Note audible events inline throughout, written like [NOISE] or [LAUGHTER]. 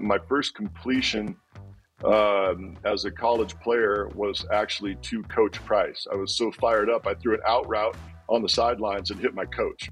My first completion um, as a college player was actually to Coach Price. I was so fired up, I threw an out route on the sidelines and hit my coach.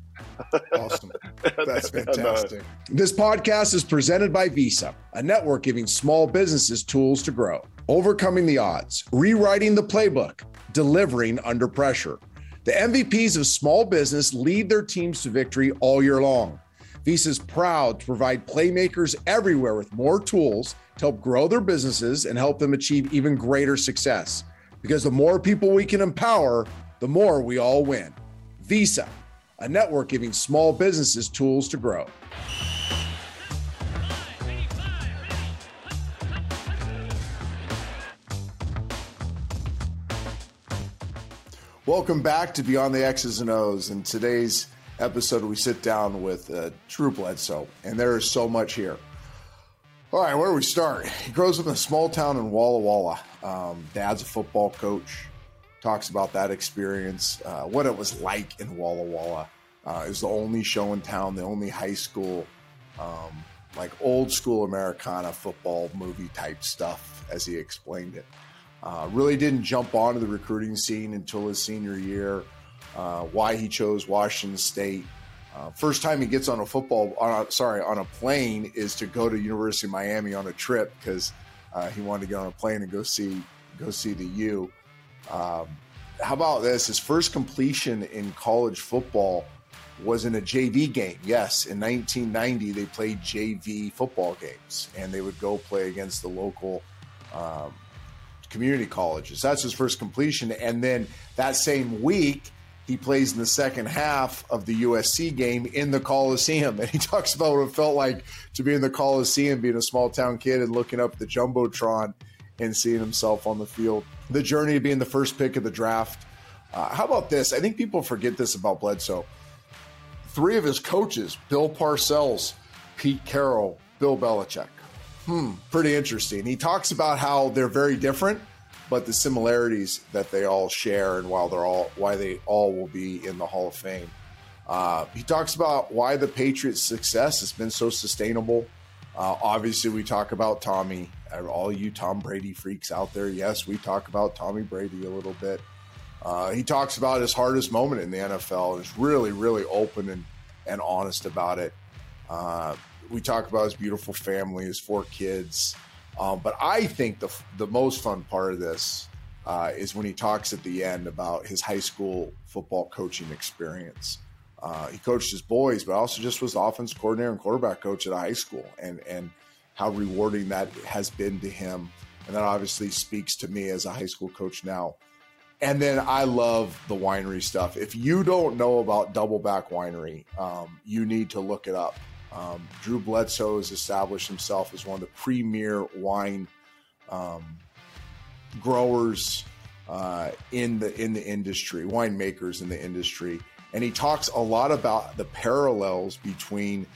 awesome. [LAUGHS] That's fantastic. and, uh, this podcast is presented by Visa, a network giving small businesses tools to grow, overcoming the odds, rewriting the playbook, delivering under pressure. The MVPs of small business lead their teams to victory all year long. Visa is proud to provide playmakers everywhere with more tools to help grow their businesses and help them achieve even greater success. Because the more people we can empower, the more we all win. Visa, a network giving small businesses tools to grow. Welcome back to Beyond the X's and O's. In today's episode, we sit down with uh, Drew Bledsoe, and there is so much here. All right, where do we start? He grows up in a small town in Walla Walla. Um, dad's a football coach talks about that experience, uh, what it was like in Walla Walla. Uh, it was the only show in town, the only high school, um, like old school Americana football movie type stuff, as he explained it. Uh, really didn't jump onto the recruiting scene until his senior year. Uh, why he chose Washington State. Uh, first time he gets on a football, sorry, on a plane is to go to University of Miami on a trip because uh, he wanted to get on a plane and go see go see the U. Um, how about this? His first completion in college football was in a JV game. Yes, in 1990, they played JV football games and they would go play against the local um, community colleges. That's his first completion. And then that same week, he plays in the second half of the USC game in the Coliseum. And he [LAUGHS] talks about what it felt like to be in the Coliseum, being a small town kid and looking up the Jumbotron and seeing himself on the field the journey of being the first pick of the draft. Uh, how about this? I think people forget this about Bledsoe. Three of his coaches, Bill Parcells, Pete Carroll, Bill Belichick. Hmm, pretty interesting. He talks about how they're very different, but the similarities that they all share and while they're all why they all will be in the Hall of Fame. Uh, he talks about why the Patriots' success has been so sustainable. Uh, obviously, we talk about Tommy all you Tom Brady freaks out there, yes, we talk about Tommy Brady a little bit. Uh, he talks about his hardest moment in the NFL and is really, really open and, and honest about it. Uh, we talk about his beautiful family, his four kids. Um, but I think the, the most fun part of this uh, is when he talks at the end about his high school football coaching experience. Uh, he coached his boys, but also just was the offense coordinator and quarterback coach at a high school. And, and – how rewarding that has been to him. And that obviously speaks to me as a high school coach now. And then I love the winery stuff. If you don't know about Doubleback Winery, um, you need to look it up. Um, Drew Bledsoe has established himself as one of the premier wine um, growers uh, in the in the industry, winemakers in the industry, and he talks a lot about the parallels between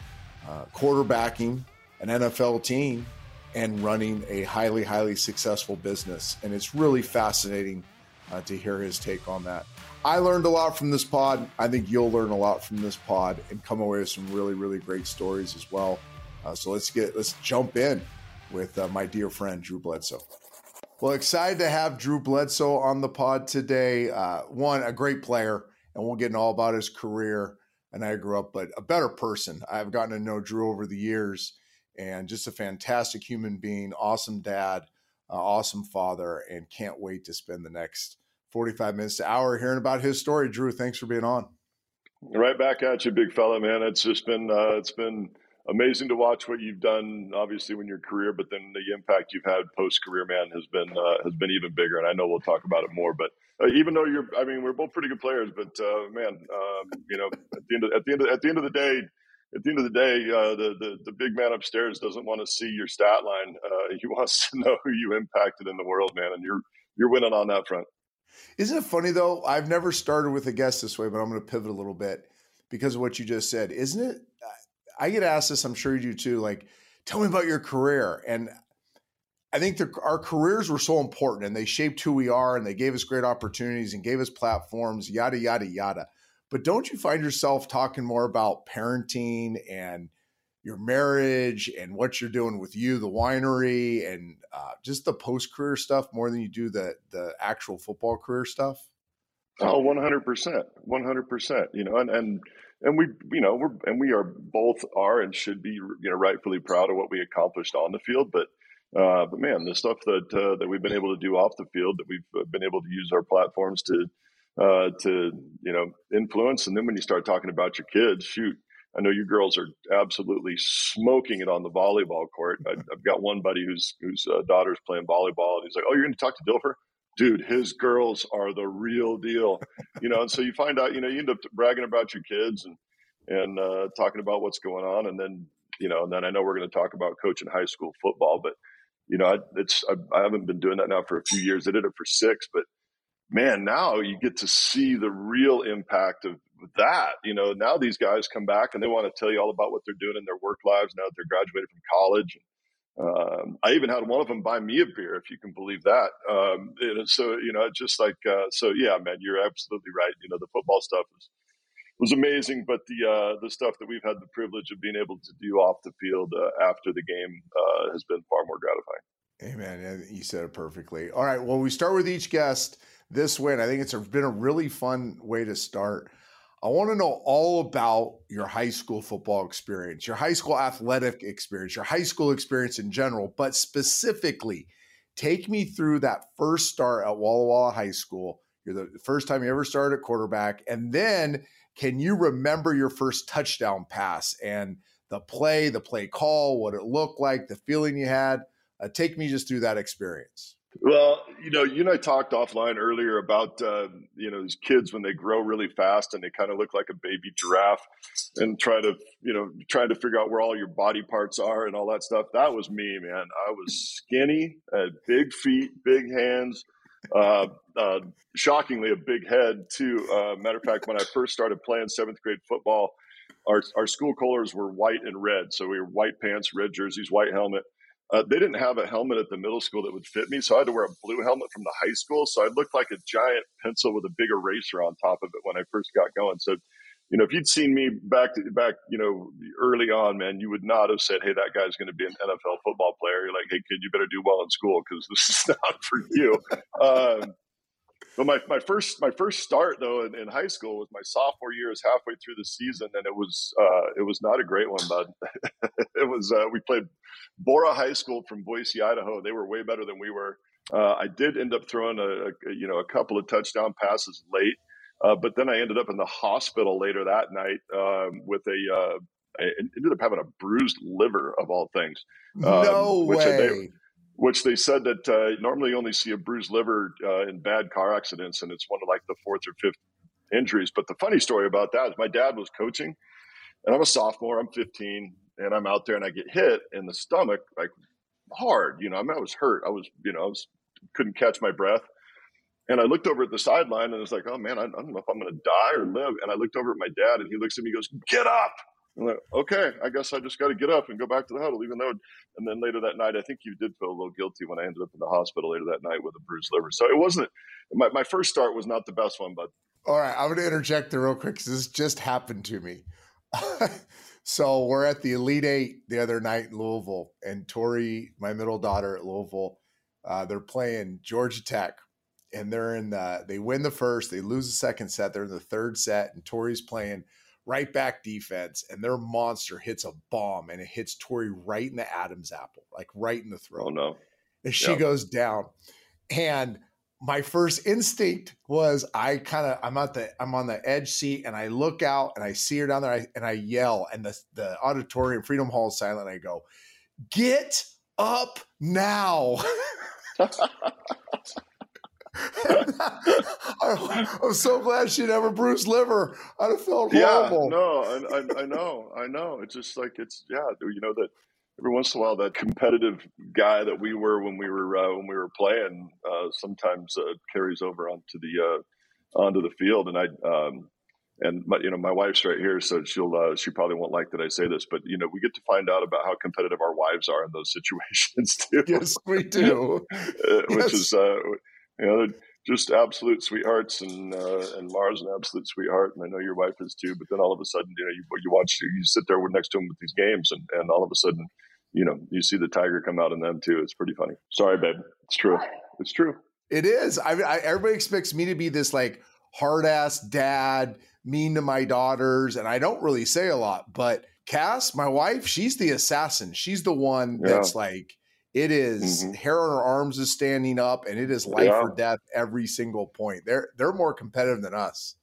uh, quarterbacking an NFL team and running a highly, highly successful business. And it's really fascinating uh, to hear his take on that. I learned a lot from this pod. I think you'll learn a lot from this pod and come away with some really, really great stories as well. Uh, so let's get let's jump in with uh, my dear friend Drew Bledsoe. Well, excited to have Drew Bledsoe on the pod today. Uh, one, a great player, and we'll get all about his career and I grew up, but a better person. I've gotten to know Drew over the years and just a fantastic human being, awesome dad, uh, awesome father, and can't wait to spend the next 45 minutes to hour hearing about his story. Drew, thanks for being on. Right back at you, big fella, man. It's just been uh, it's been amazing to watch what you've done, obviously, in your career, but then the impact you've had post career, man, has been uh, has been even bigger. And I know we'll talk about it more. But uh, even though you're, I mean, we're both pretty good players, but uh, man, um, you know, at the end of, at the end of, at the end of the day, at the end of the day, uh, the, the, the big man upstairs doesn't want to see your stat line. Uh, [LAUGHS] he wants to know who you impacted in the world, man, and you're you're winning on that front. Isn't it funny though? I've never started with a guest this way, but I'm going to pivot a little bit because of what you just said. Isn't it? I get asked this. I'm sure you do too. Like, tell me about your career, and I think the, our careers were so important, and they shaped who we are, and they gave us great opportunities and gave us platforms. Yada yada yada. But don't you find yourself talking more about parenting and your marriage and what you're doing with you, the winery, and uh, just the post career stuff more than you do the the actual football career stuff? Oh, Oh, one hundred percent, one hundred percent. You know, and and and we, you know, we're and we are both are and should be, you know, rightfully proud of what we accomplished on the field, but. Uh, but man, the stuff that uh, that we've been able to do off the field, that we've uh, been able to use our platforms to uh, to you know influence, and then when you start talking about your kids, shoot, I know you girls are absolutely smoking it on the volleyball court. I, [LAUGHS] have got one buddy whose whose uh, daughter's playing volleyball, and he's like, "Oh, you're going to talk to Dilfer." Dude, his girls are the real deal, you know. And so you find out, you know, you end up bragging about your kids and and uh, talking about what's going on, and then you know, and then I know we're going to talk about coaching high school football, but you know, it's I, I haven't been doing that now for a few years. I did it for six, but man, now you get to see the real impact of that. You know, now these guys come back and they want to tell you all about what they're doing in their work lives now that they're graduated from college. Um, I even had one of them buy me a beer, if you can believe that. Um, so, you know, it's just like, uh, so yeah, man, you're absolutely right. You know, the football stuff was, was amazing, but the, uh, the stuff that we've had the privilege of being able to do off the field, uh, after the game, uh, has been far more gratifying. Amen. You said it perfectly. All right. Well, we start with each guest this way, and I think it's been a really fun way to start. I want to know all about your high school football experience, your high school athletic experience, your high school experience in general, but specifically, take me through that first start at Walla Walla High School. You're the first time you ever started at quarterback. And then can you remember your first touchdown pass and the play, the play call, what it looked like, the feeling you had? Uh, take me just through that experience. Well, you know, you and I talked offline earlier about uh, you know these kids when they grow really fast and they kind of look like a baby giraffe, and try to you know trying to figure out where all your body parts are and all that stuff. That was me, man. I was skinny, had big feet, big hands, uh, uh, shockingly a big head too. Uh, matter of fact, when I first started playing seventh grade football, our our school colors were white and red, so we were white pants, red jerseys, white helmet uh, they didn't have a helmet at the middle school that would fit me, so I had to wear a blue helmet from the high school. So I looked like a giant pencil with a big eraser on top of it when I first got going. So, you know, if you'd seen me back to, back, you know, early on, man, you would not have said, "Hey, that guy's going to be an NFL football player." You're like, "Hey, kid, you better do well in school because this is [LAUGHS] not for you." um, but my, my first my first start though in, in, high school was my sophomore year. Is halfway through the season, and it was uh, it was not a great one, bud. [LAUGHS] it was uh, we played Borah High School from Boise, Idaho. They were way better than we were. Uh, I did end up throwing a, a, you know a couple of touchdown passes late, uh, but then I ended up in the hospital later that night um, with a. Uh, I ended up having a bruised liver of all things. Um, no way. They, which they said that uh, normally you only see a bruised liver uh, in bad car accidents, and it's one of like the fourth or fifth injuries. But the funny story about that is my dad was coaching, and I'm a sophomore. I'm 15, and I'm out there, and I get hit in the stomach like hard. You know, I mean, I was hurt. I was, you know, I was, couldn't catch my breath. And I looked over at the sideline and I was like, oh man, I, I don't know if I'm going to die or live. And I looked over at my dad and he looks at me and goes, get up. I'm like, okay, I guess I just got to get up and go back to the huddle, even though. And then later that night, I think you did feel a little guilty when I ended up in the hospital later that night with a bruised liver. So it wasn't my, my first start was not the best one, but. All right, I'm going to interject there real quick because this just happened to me. [LAUGHS] so we're at the Elite Eight the other night in Louisville, and Tori, my middle daughter at Louisville, uh, they're playing Georgia Tech, and they're in the. They win the first, they lose the second set. They're in the third set, and Tori's playing right back defense, and their monster hits a bomb and it hits Tori right in the Adam's apple, like right in the oh, throat. Oh no. And she goes down. And my first instinct was I kind of I'm at the I'm on the edge seat and I look out and I see her down there and I yell and the the auditorium Freedom Hall is silent I go, get up now. [LAUGHS] [LAUGHS] [LAUGHS] I'm so glad she never bruised liver. I'd have felt yeah, horrible. No, I, I, I, know, I know. It's just like it's yeah, you know that every once in a while that competitive guy that we were when we were uh, when we were playing uh, sometimes uh, carries over onto the uh, onto the field, and I. Um, and my, you know, my wife's right here, so she'll uh, she probably won't like that I say this, but you know, we get to find out about how competitive our wives are in those [LAUGHS] situations too. Yes, we do. [LAUGHS] Uh, which yes. is you know just absolute sweethearts, and uh, and Maura's an absolute sweetheart, and I know your wife is too. But then all of a sudden, you know, you, you watch, you sit there next to him with these games, and, and all of a sudden, you know, you see the tiger come out in them too. It's pretty funny. Sorry, babe. It's true. It's true. It is. I I, everybody expects me to be this like hard ass dad, mean to my daughters, and I don't really say a lot. But Cass, my wife, she's the assassin. She's the one yeah. that's like, it is, mm-hmm. hair on our arms is standing up, and it is life yeah. or death every single point. They're they're more competitive than us.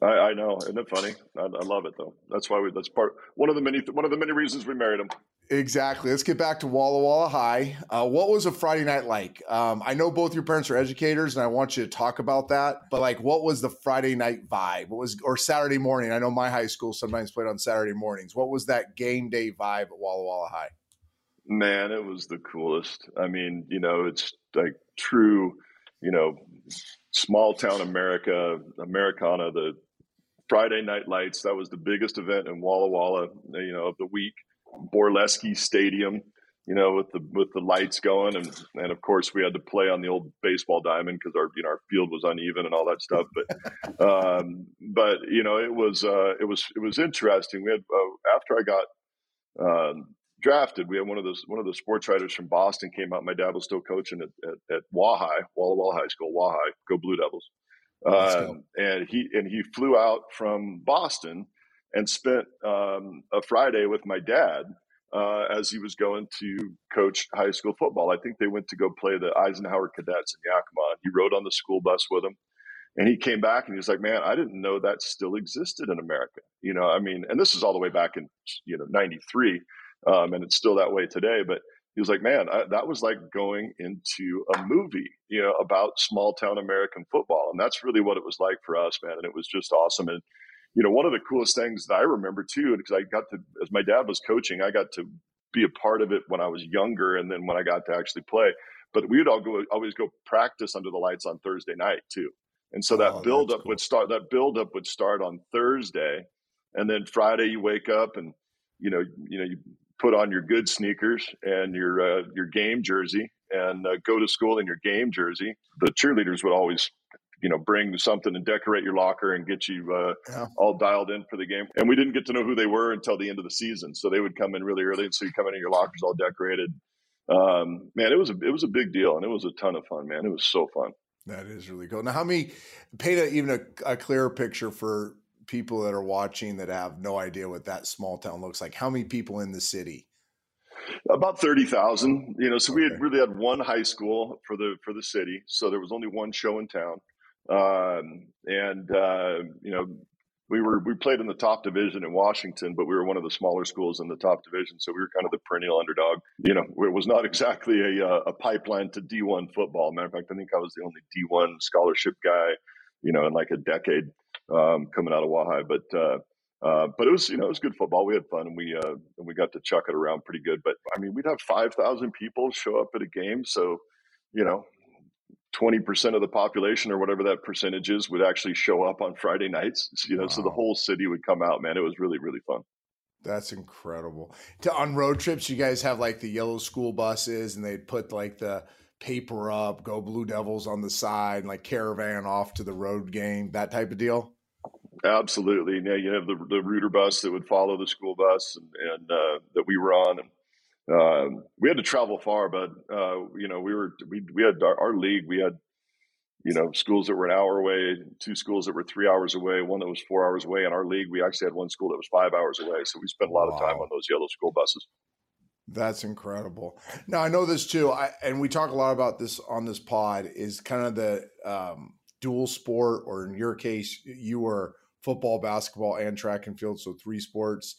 I, I know, isn't it funny? I, I, love it though. That's why we. That's part one of the many one of the many reasons we married him. Exactly. Let's get back to Walla Walla High. Uh, what was a Friday night like? Um, I know both your parents are educators, and I want you to talk about that. But like, what was the Friday night vibe? What was or Saturday morning? I know my high school sometimes played on Saturday mornings. What was that game day vibe at Walla Walla High? Man, it was the coolest. I mean, you know, it's like true, you know, small town America, Americana. The Friday Night Lights. That was the biggest event in Walla Walla, you know, of the week. Borleske Stadium, you know, with the with the lights going, and and of course we had to play on the old baseball diamond because our you know our field was uneven and all that stuff. But [LAUGHS] um, but you know it was uh, it was it was interesting. We had uh, after I got um, drafted, we had one of those one of the sports writers from Boston came out. My dad was still coaching at at, at Walla Walla Walla High School, Walla Go Blue Devils. Um, and he and he flew out from Boston and spent um, a Friday with my dad uh, as he was going to coach high school football. I think they went to go play the Eisenhower Cadets in Yakima. He rode on the school bus with him. And he came back and he was like, "Man, I didn't know that still existed in America." You know, I mean, and this is all the way back in you know '93, um, and it's still that way today. But he was like, "Man, I, that was like going into a movie, you know, about small town American football, and that's really what it was like for us, man. And it was just awesome. And you know, one of the coolest things that I remember too, because I got to, as my dad was coaching, I got to be a part of it when I was younger, and then when I got to actually play. But we would all go, always go practice under the lights on Thursday night too, and so that oh, build up cool. would start. That build up would start on Thursday, and then Friday you wake up and you know, you know, you put on your good sneakers and your uh, your game jersey and uh, go to school in your game jersey. The cheerleaders would always you know bring something and decorate your locker and get you uh, yeah. all dialed in for the game. And we didn't get to know who they were until the end of the season, so they would come in really early, and so you come in and your lockers all decorated. Um, man, it was a it was a big deal, and it was a ton of fun. Man, it was so fun. That is really cool. Now, how many paint a, even a, a clearer picture for people that are watching that have no idea what that small town looks like? How many people in the city? About thirty thousand. You know, so okay. we had really had one high school for the for the city, so there was only one show in town. Um, and uh, you know, we were we played in the top division in Washington, but we were one of the smaller schools in the top division, so we were kind of the perennial underdog. You know, it was not exactly a, uh, a pipeline to D1 football. Matter of fact, I think I was the only D1 scholarship guy, you know, in like a decade um, coming out of Wa-Hi. But uh, uh, but it was you know it was good football. We had fun and we uh, and we got to chuck it around pretty good. But I mean, we'd have five thousand people show up at a game, so you know 20% of the population or whatever that percentage is would actually show up on Friday nights. [LAUGHS] You know, wow. so the whole city would come out, man. It was really, really fun. That's incredible. To, on road trips, you guys have like the yellow school buses and they'd put like the paper up, go Blue Devils on the side, and like caravan off to the road game, that type of deal. Absolutely. Now you have the, the rooter bus that would follow the school bus and, and uh, that we were on. And um, we had to travel far, but uh, you know, we were we we had our, our, league. We had you know schools that were an hour away, two schools that were three hours away, one that was four hours away. In our league, we actually had one school that was five hours away. So we spent a lot wow. of time on those yellow school buses. That's incredible. Now I know this too, I, and we talk a lot about this on this pod. Is kind of the um, dual sport, or in your case, you were football, basketball, and track and field, so three sports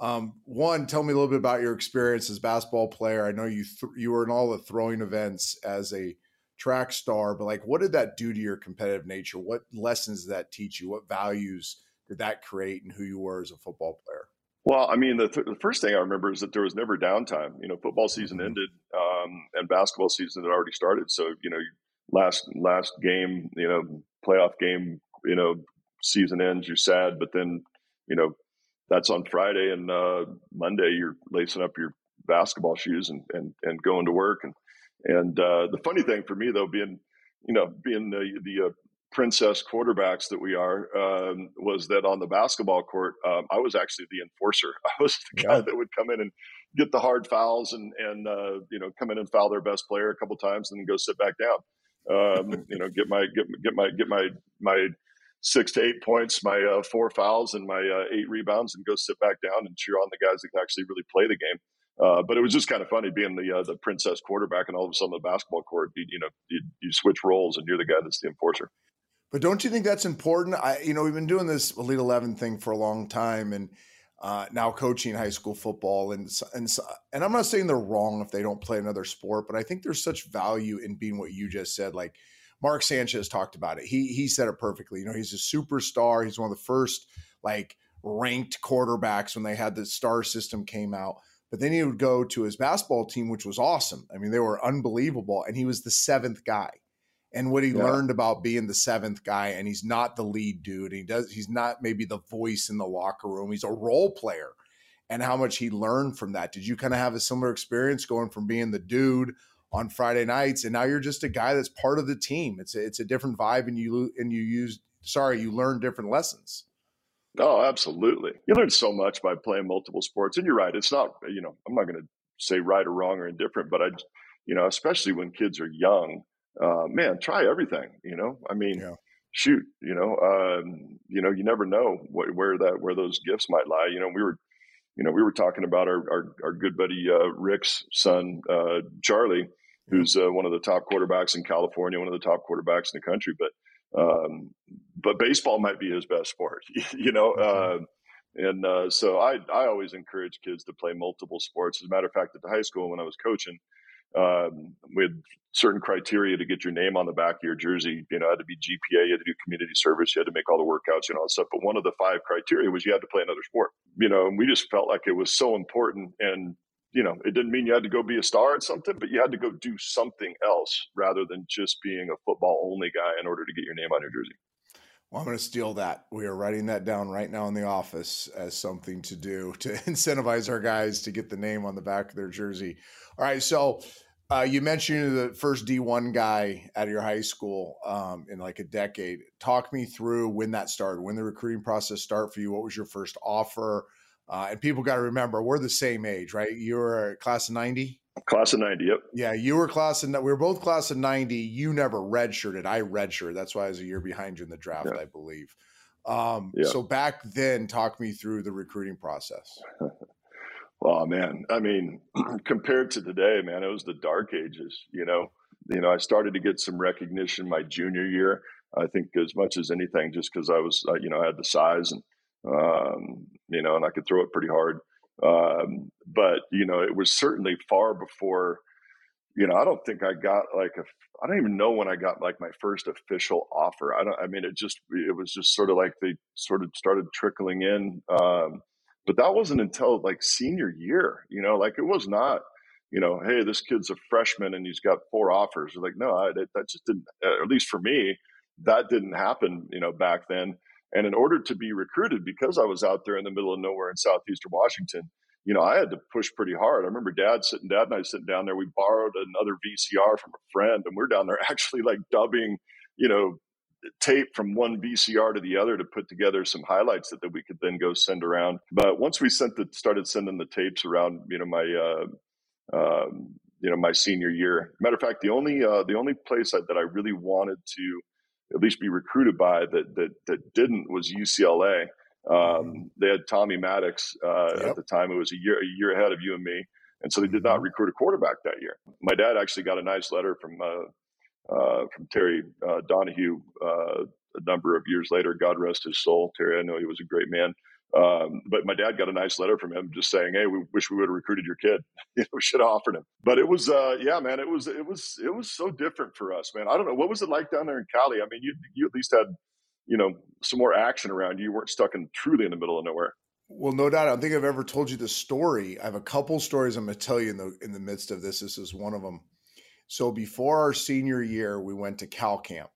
um, one, tell me a little bit about your experience as basketball player. I know you th- you were in all the throwing events as a track star, but like, what did that do to your competitive nature? What lessons did that teach you? What values did that create, and who you were as a football player? Well, I mean, the, th- the first thing I remember is that there was never downtime. You know, football season mm-hmm. ended um, and basketball season had already started. So, you know, last last game, you know, playoff game, you know, season ends, you're sad, but then, you know, that's on Friday and uh, Monday you're lacing up your basketball shoes and, and, and going to work. And, and uh, the funny thing for me though, being, you know, being the the uh, princess quarterbacks that we are, um, was that on the basketball court, um, I was actually the enforcer. [LAUGHS] I was the guy yeah. that would come in and get the hard fouls and and uh, you know come in and foul their best player a couple times and then go sit back down. Um, you know, get my get get my get my my six to eight points, my uh, four fouls, and my uh, eight rebounds, and go sit back down and cheer on the guys that can actually really play the game. Uh, but it was just kind of funny being the uh, the princess quarterback, and all of a sudden the basketball court, you, you know, you, you, switch roles, and you're the guy that's the enforcer. But don't you think that's important? I, you know, we've been doing this Elite Eleven thing for a long time, and uh, now coaching high school football, and and and I'm not saying they're wrong if they don't play another sport, but I think there's such value in being what you just said, like Mark Sanchez talked about it. He he said it perfectly. You know, he's a superstar. He's one of the first like ranked quarterbacks when they had the star system came out. But then he would go to his basketball team, which was awesome. I mean, they were unbelievable, and he was the seventh guy. And what he yeah. learned about being the seventh guy, and he's not the lead dude. he does. He's not maybe the voice in the locker room. He's a role player, and how much he learned from that. Did you kind of have a similar experience going from being the dude on Friday nights, and now you're just a guy that's part of the team. It's a, it's a different vibe, and you and you use sorry, you learn different lessons. Oh, absolutely. You learn so much by playing multiple sports, and you're right. It's not you know I'm not going to say right or wrong or indifferent, but I you know especially when kids are young, uh, man, try everything. You know, I mean. Yeah. Shoot, you know, um, you know, you never know what, where that where those gifts might lie. You know, we were you know, we were talking about our our, our good buddy uh, Rick's son, uh, Charlie, who's uh, one of the top quarterbacks in California, one of the top quarterbacks in the country. But um, but baseball might be his best sport, [LAUGHS] you know. Mm-hmm. Uh, and uh, so I I always encourage kids to play multiple sports. As a matter of fact, at the high school when I was coaching, um, had certain criteria to get your name on the back of your jersey. You know, had to be GPA, you had to do community service, you had to make all the workouts and all that stuff. But one of the five criteria was you had to play another sport. You know, and we just felt like it was so important and you know, it didn't mean you had to go be a star at something, but you had to go do something else rather than just being a football only guy in order to get your name on your jersey. Well, I'm going to steal that. We are writing that down right now in the office as something to do [LAUGHS] to incentivize our guys to get the name on the back of their jersey. All right. So uh, you mentioned the first D1 guy at your high school um, in like a decade. Talk me through when that started, when the recruiting process started for you. What was your first offer? Uh, and people got to remember, we're the same age, right? You were class of 90? Class of 90, yep. Yeah, you were class of, we were both class of 90. You never redshirted. I redshirted. That's why I was a year behind you in the draft, yeah. I believe. Um, yeah. So back then, talk me through the recruiting process. [LAUGHS] oh, man. I mean, [CLEARS THROAT] compared to today, man, it was the dark ages, you know. You know, I started to get some recognition my junior year. I think as much as anything, just because I was, uh, you know, I had the size and – um, you know, and I could throw it pretty hard. Um, but you know, it was certainly far before. You know, I don't think I got like a. I don't even know when I got like my first official offer. I don't. I mean, it just it was just sort of like they sort of started trickling in. Um, but that wasn't until like senior year. You know, like it was not you know, hey, this kid's a freshman and he's got four offers. Like, no, I, that just didn't, at least for me, that didn't happen, you know, back then. And in order to be recruited, because I was out there in the middle of nowhere in southeastern Washington, you know, I had to push pretty hard. I remember dad sitting, dad and I sitting down there. We borrowed another VCR from a friend, and we're down there [LAUGHS] actually like dubbing, you know, tape from one VCR to the other to put together some highlights that, that we could then go send around. But once we sent the started sending the tapes around, you know, my uh, um, you know my senior year. Matter of fact, the only uh, the only place that I really wanted to at least be recruited by that that that didn't was UCLA. Um, mm-hmm. they had Tommy Maddox uh, yep. at the time. It was a year a year ahead of you and me, and so they did not mm-hmm. recruit a quarterback that year. My dad actually got a nice letter from uh, uh, from Terry uh, Donahue uh, a number of years later. God rest his soul. Terry, I know he was a great man. Um, but my dad got a nice letter from him just saying, "Hey, we wish we would have recruited your kid. [LAUGHS] we should have offered him." But it was, uh, yeah, man, it was, it was, it was so different for us, man. I don't know what was it like down there in Cali. I mean, you you at least had, you know, some more action around you. You weren't stuck in truly in the middle of nowhere. Well, no doubt. I don't think I've ever told you the story. I have a couple stories I'm going to tell you in the in the midst of this. This is one of them. So before our senior year, we went to Cal Camp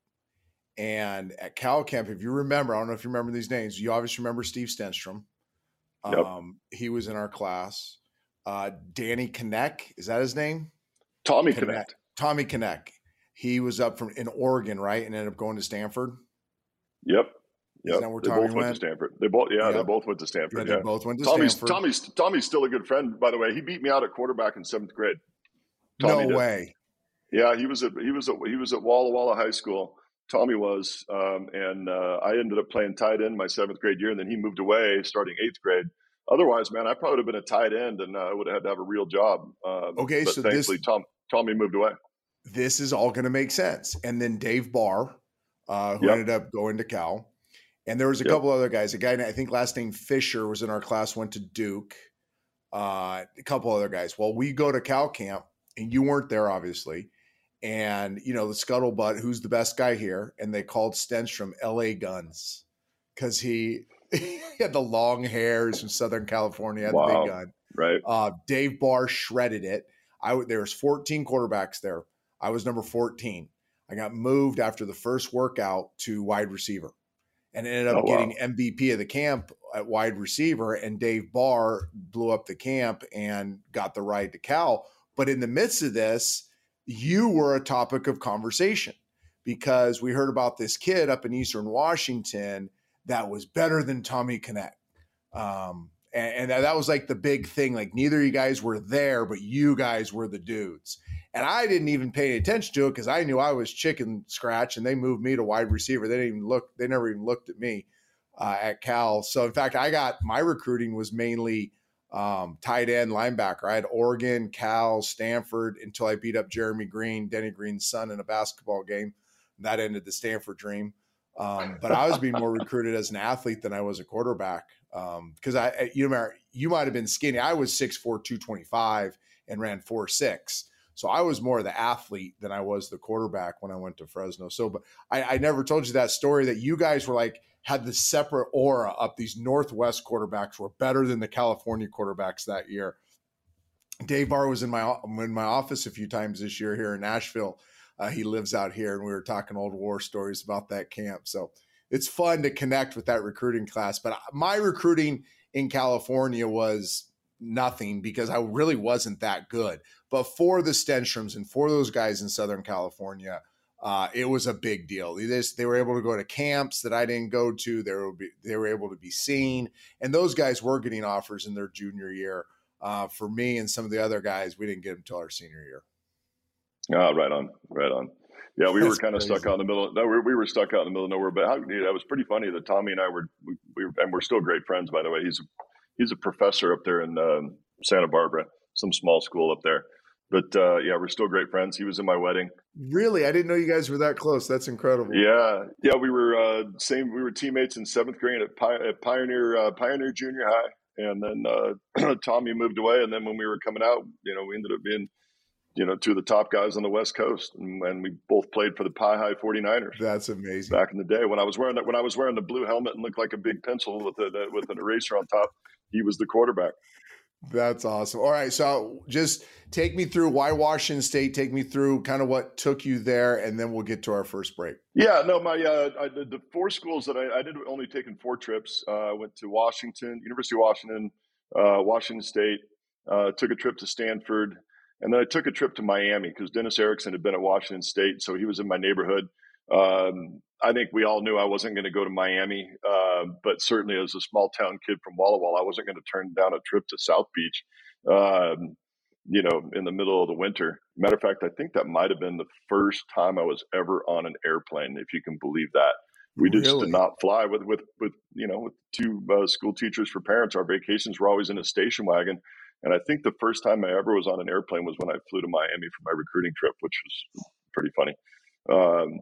and at Cal Camp, if you remember, I don't know if you remember these names. You obviously remember Steve Stenstrom. Yep. Um, he was in our class. Uh, Danny Kinneck, is that his name? Tommy Kinneck. Tommy Kinneck. He was up from in Oregon, right, and ended up going to Stanford. Yep. Yep. they both went? went? to Stanford. They both, yeah, they both went to Stanford. Yeah, Yeah, they both went to Tommy's Stanford. Tommy's Tommy's still a good friend, by the way. He beat me out at quarterback in seventh grade. Tommy no did. way. Yeah, he was at he was at he was at Walla Walla High School. Tommy was, um, and uh, I ended up playing tight end my seventh grade year, and then he moved away starting eighth grade. Otherwise, man, I probably would have been a tight end, and uh, I would have had to have a real job. Um, Okay, but so this- thankfully, Tom Tommy moved away. This is all going to make sense. And then Dave Barr, uh, who Yep. ended up going to Cal, and there was a Yep. couple other guys. A guy I think last name Fisher was in our class, went to Duke. Uh, a couple other guys. Well, we go to Cal camp, and you weren't there, obviously. And you know the scuttlebutt, who's the best guy here? And they called Stenstrom L.A. Guns because he, [LAUGHS] he had the long hair. He's from Southern California, had the Wow. big gun. Right? Uh, Dave Barr shredded it. I there was 14 quarterbacks there. I was number 14. I got moved after the first workout to wide receiver, and ended up Oh, wow. getting MVP of the camp at wide receiver. And Dave Barr blew up the camp and got the ride to Cal. But in the midst of this, you were a topic of conversation because we heard about this kid up in Eastern Washington that was better than Tommy Kinneck. Um, and, and that- was like the big thing. Like neither of you guys were there, but you guys were the dudes. And I didn't even pay any attention to it because I knew I was chicken scratch, and they moved me to wide receiver. They didn't even look. They never even looked at me uh, at Cal. So in fact, I got my recruiting was mainly um, tight end linebacker. I had Oregon, Cal, Stanford until I beat up Jeremy Green, Denny Green's son, in a basketball game. That ended the Stanford dream. Um, but I was being more [LAUGHS] recruited as an athlete than I was a quarterback because I, I- you remember, you might have been skinny. I was 6'4", 225 and ran four six. So I was more the athlete than I was the quarterback when I went to Fresno. So, but I, I never told you that story that you guys were like had the separate aura up. These Northwest quarterbacks were better than the California quarterbacks that year. Dave Barr was in my in my office a few times this year here in Nashville. Uh, he lives out here, and we were talking old war stories about that camp. So it's fun to connect with that recruiting class. But my recruiting in California was nothing because I really wasn't that good. But for the Stenstroms and for those guys in Southern California, uh, it was a big deal. They, just, they were able to go to camps that I didn't go to. They were they were able to be seen, and those guys were getting offers in their junior year. Uh, for me and some of the other guys, we didn't get them until our senior year. Ah, right on, right on. Yeah, we [LAUGHS] were kind of stuck out in the middle. No, we, we were stuck out in the middle of nowhere. But how, it was pretty funny that Tommy and I were, we, we and we're still great friends, by the way. He's he's a professor up there in um, Santa Barbara, some small school up there. But uh, yeah, we're still great friends. He was in my wedding. Really, I didn't know you guys were that close. That's incredible. Yeah, yeah, we were uh, same. We were teammates in seventh grade at, Pi- at Pioneer uh, Pioneer Junior High, and then uh, [CLEARS THROAT] Tommy moved away. And then when we were coming out, you know, we ended up being, you know, two of the top guys on the West Coast, and, and we both played for the Pi High 49ers That's amazing. back in the day when I was wearing that when I was wearing the blue helmet and looked like a big pencil with a with an eraser on top. He was the quarterback. That's awesome. All right, so just take me through why Washington State. Take me through kind of what took you there, and then we'll get to our first break. Yeah, no, my uh, I, the, four schools that I, I did only taken four trips. Uh, I went to Washington, University of Washington, uh, Washington State. Uh, took a trip to Stanford, and then I took a trip to Miami because Dennis Erickson had been at Washington State, so he was in my neighborhood. Um, I think we all knew I wasn't going to go to Miami, uh, but certainly as a small town kid from Walla Walla, I wasn't going to turn down a trip to South Beach. Um, you know, in the middle of the winter. Matter of fact, I think that might have been the first time I was ever on an airplane, if you can believe that. We just did not fly with with with you know with two uh, school teachers for parents. Our vacations were always in a station wagon, and I think the first time I ever was on an airplane was when I flew to Miami for my recruiting trip, which was pretty funny. Um,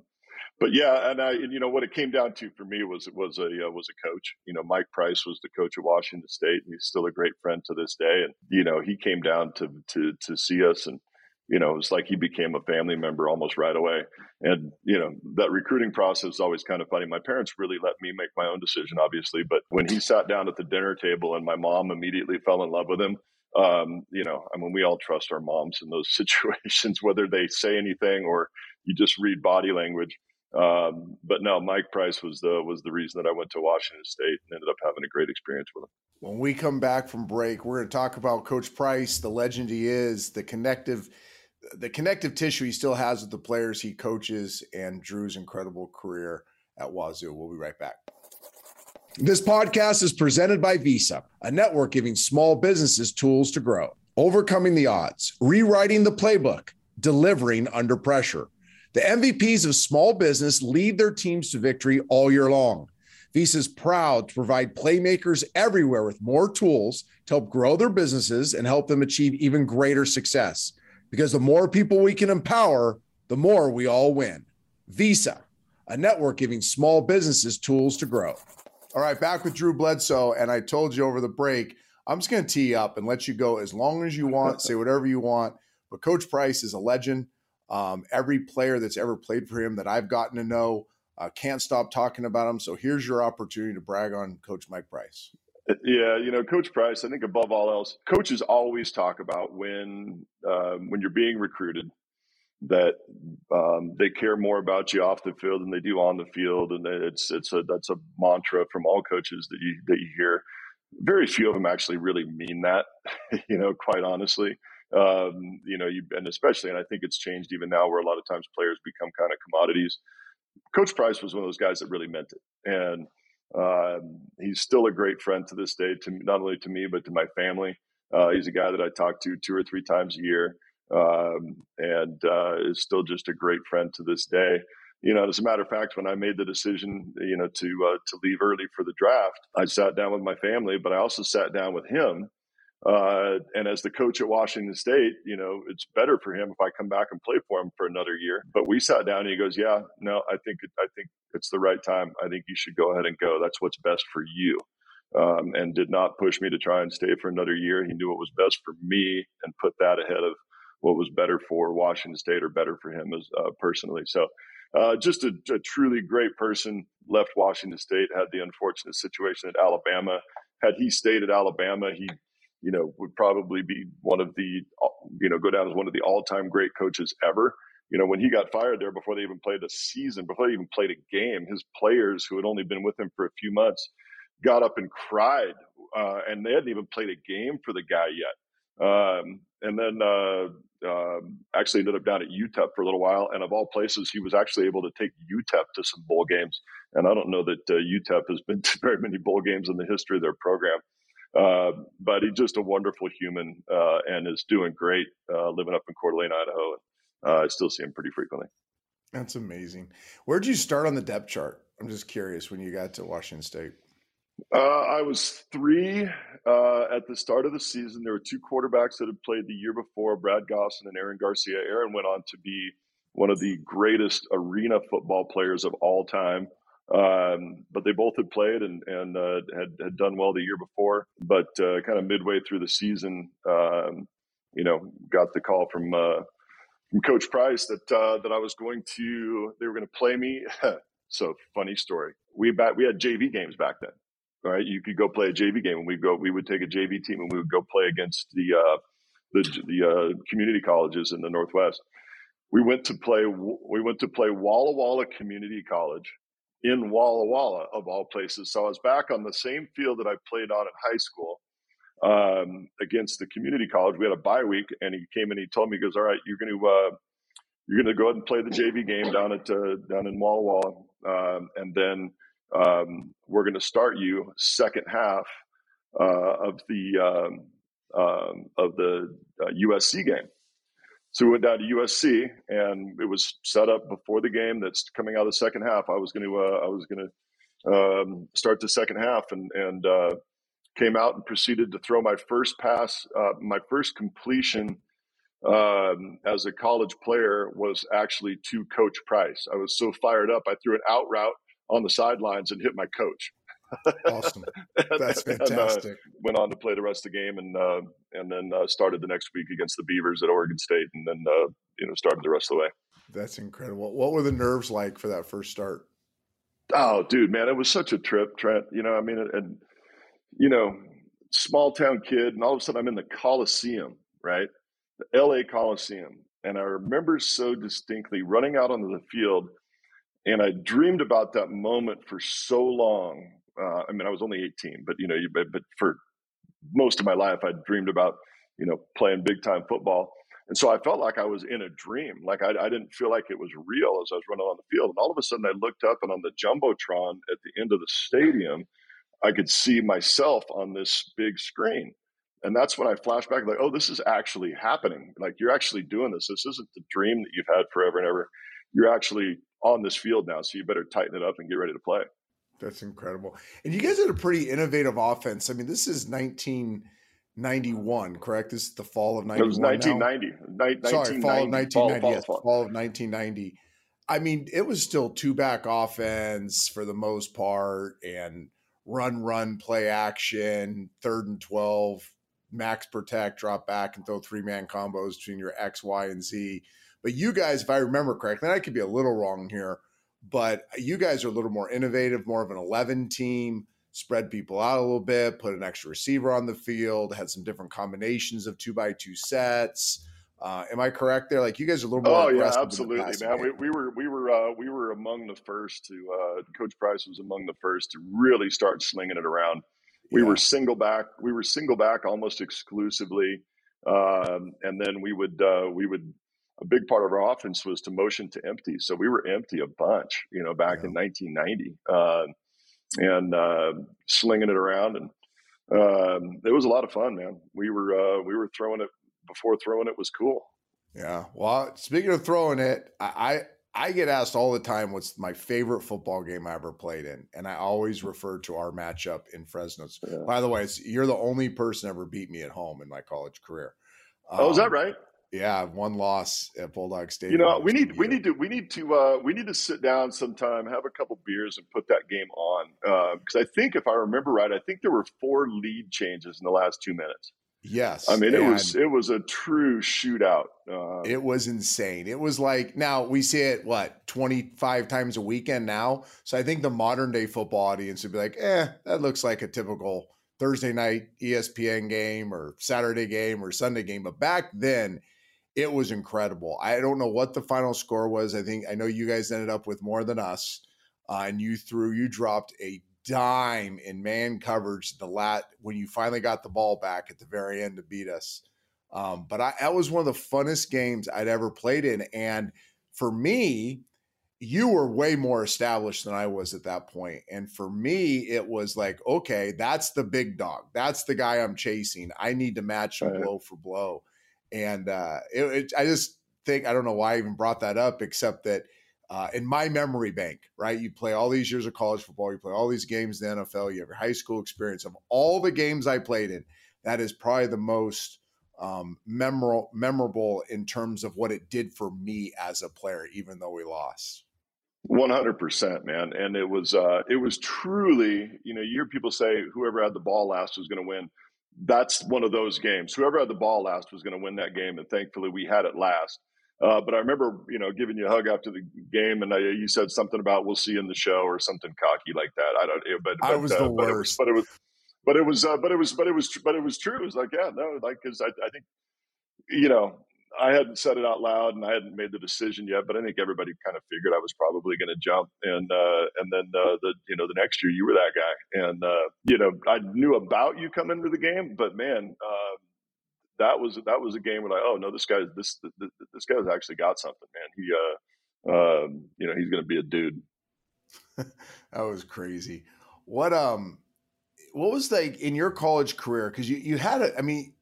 but yeah, and I, and, you know, what it came down to for me was it was a uh, was a coach. You know, Mike Price was the coach of Washington State, and he's still a great friend to this day. And you know, he came down to to to see us, and you know, it was like he became a family member almost right away. And you know, that recruiting process is always kind of funny. My parents really let me make my own decision, obviously, but when he sat down at the dinner table, and my mom immediately [LAUGHS] fell in love with him. Um, you know, I mean, we all trust our moms in those [LAUGHS] situations, whether they say anything or you just read body language. Um, but no, Mike Price was the was the reason that I went to Washington State and ended up having a great experience with him. When we come back from break, we're going to talk about Coach Price, the legend he is, the connective the connective tissue he still has with the players he coaches and Drew's incredible career at Wazoo. We'll be right back. This podcast is presented by Visa, a network giving small businesses tools to grow, overcoming the odds, rewriting the playbook, delivering under pressure. The MVPs of small business lead their teams to victory all year long. Visa is proud to provide playmakers everywhere with more tools to help grow their businesses and help them achieve even greater success. Because the more people we can empower, the more we all win. Visa, a network giving small businesses tools to grow. All right, back with Drew Bledsoe. And I told you over the break, I'm just going to tee up and let you go as long as you want, say whatever you want. But Coach Price is a legend. Um, every player that's ever played for him that I've gotten to know uh, can't stop talking about him. So here's your opportunity to brag on Coach Mike Price. Yeah, you know, Coach Price. I think above all else, coaches always talk about when um, when you're being recruited that um, they care more about you off the field than they do on the field, and it's it's a that's a mantra from all coaches that you that you hear. Very few of them actually really mean that, [LAUGHS] you know, quite honestly. Um, you know, you and especially, and I think it's changed even now, where a lot of times players become kind of commodities. Coach Price was one of those guys that really meant it, and um, he's still a great friend to this day, to not only to me but to my family. Uh, he's a guy that I talk to two or three times a year, um, and uh, is still just a great friend to this day. You know, as a matter of fact, when I made the decision, you know, to uh, to leave early for the draft, I sat down with my family, but I also sat down with him uh, and as the coach at Washington State, you know, it's better for him if I come back and play for him for another year. But we sat down and he goes, "Yeah, no, I think I think it's the right time. I think you should go ahead and go. That's what's best for you." Um, and did not push me to try and stay for another year. He knew what was best for me and put that ahead of what was better for Washington State or better for him as uh, personally. So, uh, just a, a truly great person. Left Washington State, had the unfortunate situation at Alabama. Had he stayed at Alabama, he you know, would probably be one of the, you know, go down as one of the all time great coaches ever. You know, when he got fired there before they even played a season, before they even played a game, his players who had only been with him for a few months got up and cried. Uh, and they hadn't even played a game for the guy yet. Um, and then uh, uh, actually ended up down at UTEP for a little while. And of all places, he was actually able to take UTEP to some bowl games. And I don't know that uh, UTEP has been [LAUGHS] to very many bowl games in the history of their program. Uh, but he's just a wonderful human uh, and is doing great uh, living up in Coeur d'Alene, Idaho. Uh, I still see him pretty frequently. That's amazing. Where'd you start on the depth chart? I'm just curious when you got to Washington State. Uh, I was three at the start of the season. There were two quarterbacks that had played the year before, Brad Gossen and Aaron Garcia. Aaron went on to be one of the greatest arena football players of all time. Um, but they both had played and, and uh, had, had done well the year before. But uh, kind of midway through the season, um, you know, got the call from uh, from Coach Price that uh, that I was going to they were going to play me. [LAUGHS] so funny story. We back we had JV games back then. All right, you could go play a JV game, and we go we would take a JV team and we would go play against the uh, the the uh, community colleges in the Northwest. We went to play we went to play Walla Walla Community College in Walla Walla, of all places. So I was back on the same field that I played on in high school um, against the community college. We had a bye week, and he came and he told me, he goes, "All right, you're going to uh, you're going to go ahead and play the JV game [LAUGHS] down at uh, down in Walla Walla, um, and then um, we're going to start you second half uh, of the um, um, of the USC uh, game." So we went down to USC, and it was set up before the game. That's coming out of the second half. I was going to uh, I was going to um, start the second half, and and uh, came out and proceeded to throw my first pass, uh, my first completion um, as a college player was actually to Coach Price. I was so fired up, I threw an out route on the sidelines and hit my coach. Awesome. [LAUGHS] That's fantastic. and, uh, went on to play the rest of the game and uh, and then uh, started the next week against the Beavers at Oregon State and then uh, you know started the rest of the way. That's incredible. What were the nerves like for that first start? Oh, dude, man, it was such a trip, Trent. You know, I mean, and you know, small town kid, and all of a sudden I'm in the Coliseum, right? The L.A. Coliseum, and I remember so distinctly running out onto the field, and I dreamed about that moment for so long uh, I mean, I was only 18, but you know, you, but, for most of my life, I dreamed about, you know, playing big time football. And so I felt like I was in a dream. Like I, I, didn't feel like it was real as I was running on the field. And all of a sudden I looked up and on the Jumbotron at the end of the stadium, I could see myself on this big screen. And that's when I flashed back, like, oh, this is actually happening. Like, you're actually doing this. This isn't the dream that you've had forever and ever. You're actually on this field now. So you better tighten it up and get ready to play. That's incredible. And you guys had a pretty innovative offense. I mean, this is 1991, correct? This is the fall of 91. It was 1990. Sorry, fall of 1990. Fall, fall, yes, fall. fall of 1990. I mean, it was still two back offense for the most part and run, run, play action, third and 12, max protect, drop back and throw three man combos between your X, Y, and Z. But you guys, if I remember correctly, and I could be a little wrong here, but you guys are a little more innovative, more of an 11 team, spread people out a little bit, put an extra receiver on the field, had some different combinations of two by two sets. Uh, am I correct there? Like you guys are a little more. Oh yeah, absolutely, man. We, we, were we were uh, we were among the first to. Uh, Coach Price was among the first to really start slinging it around. We yeah. were single back. We were single back almost exclusively, um, and then we would uh, we would. A big part of our offense was to motion to empty, so we were empty a bunch, you know, back yeah. in 1990, uh, and uh, slinging it around, and um, it was a lot of fun, man. We were uh, we were throwing it before throwing it was cool. Yeah. Well, speaking of throwing it, I, I get asked all the time what's my favorite football game I ever played in, and I always refer to our matchup in Fresno. Yeah. By the way, you're the only person ever beat me at home in my college career. Um, oh, is that um, right? Yeah, one loss at Bulldog Stadium. You know, we need we need to we need to uh, we need to sit down sometime, have a couple beers, and put that game on. Because uh, I think, if I remember right, I think there were four lead changes in the last two minutes. Yes, I mean it was it was a true shootout. Uh, it was insane. It was like now we see it what twenty five times a weekend now. So I think the modern day football audience would be like, eh, that looks like a typical Thursday night ESPN game or Saturday game or Sunday game. But back then, it was incredible. I don't know what the final score was. I think I know you guys ended up with more than us, uh, and you threw you dropped a dime in man coverage the lat when you finally got the ball back at the very end to beat us. Um, but I, that was one of the funnest games I'd ever played in. And for me, you were way more established than I was at that point. And for me, it was like, okay, that's the big dog. That's the guy I'm chasing. I need to match him right. blow for blow. And uh, it, it, I just think, I don't know why I even brought that up, except that – uh, in my memory bank, right? You play all these years of college football, you play all these games in the NFL, you have your high school experience of all the games I played in. That is probably the most um, memorable, memorable in terms of what it did for me as a player, even though we lost. One hundred percent, man, and it was uh, it was truly, you know, you hear people say whoever had the ball last was going to win. That's one of those games. Whoever had the ball last was going to win that game, and thankfully we had it last. Uh, but I remember, you know, giving you a hug after the game, and I, you said something about "we'll see you in the show" or something cocky like that. I don't. But, but I was uh, the worst. But it was, but it was, uh, but it was, but it was, but it was true. It was like, yeah, no, like because I, I think, you know, I hadn't said it out loud and I hadn't made the decision yet, but I think everybody kind of figured I was probably going to jump. And uh, and then uh, the you know the next year you were that guy, and uh, you know I knew about you coming into the game, but man, uh, that was that was a game where I like, oh no, this guy this this guy's actually got something, man. He uh, um, you know, he's going to be a dude. [LAUGHS] that was crazy. What um, what was like in your college career? Because you you had a, I mean,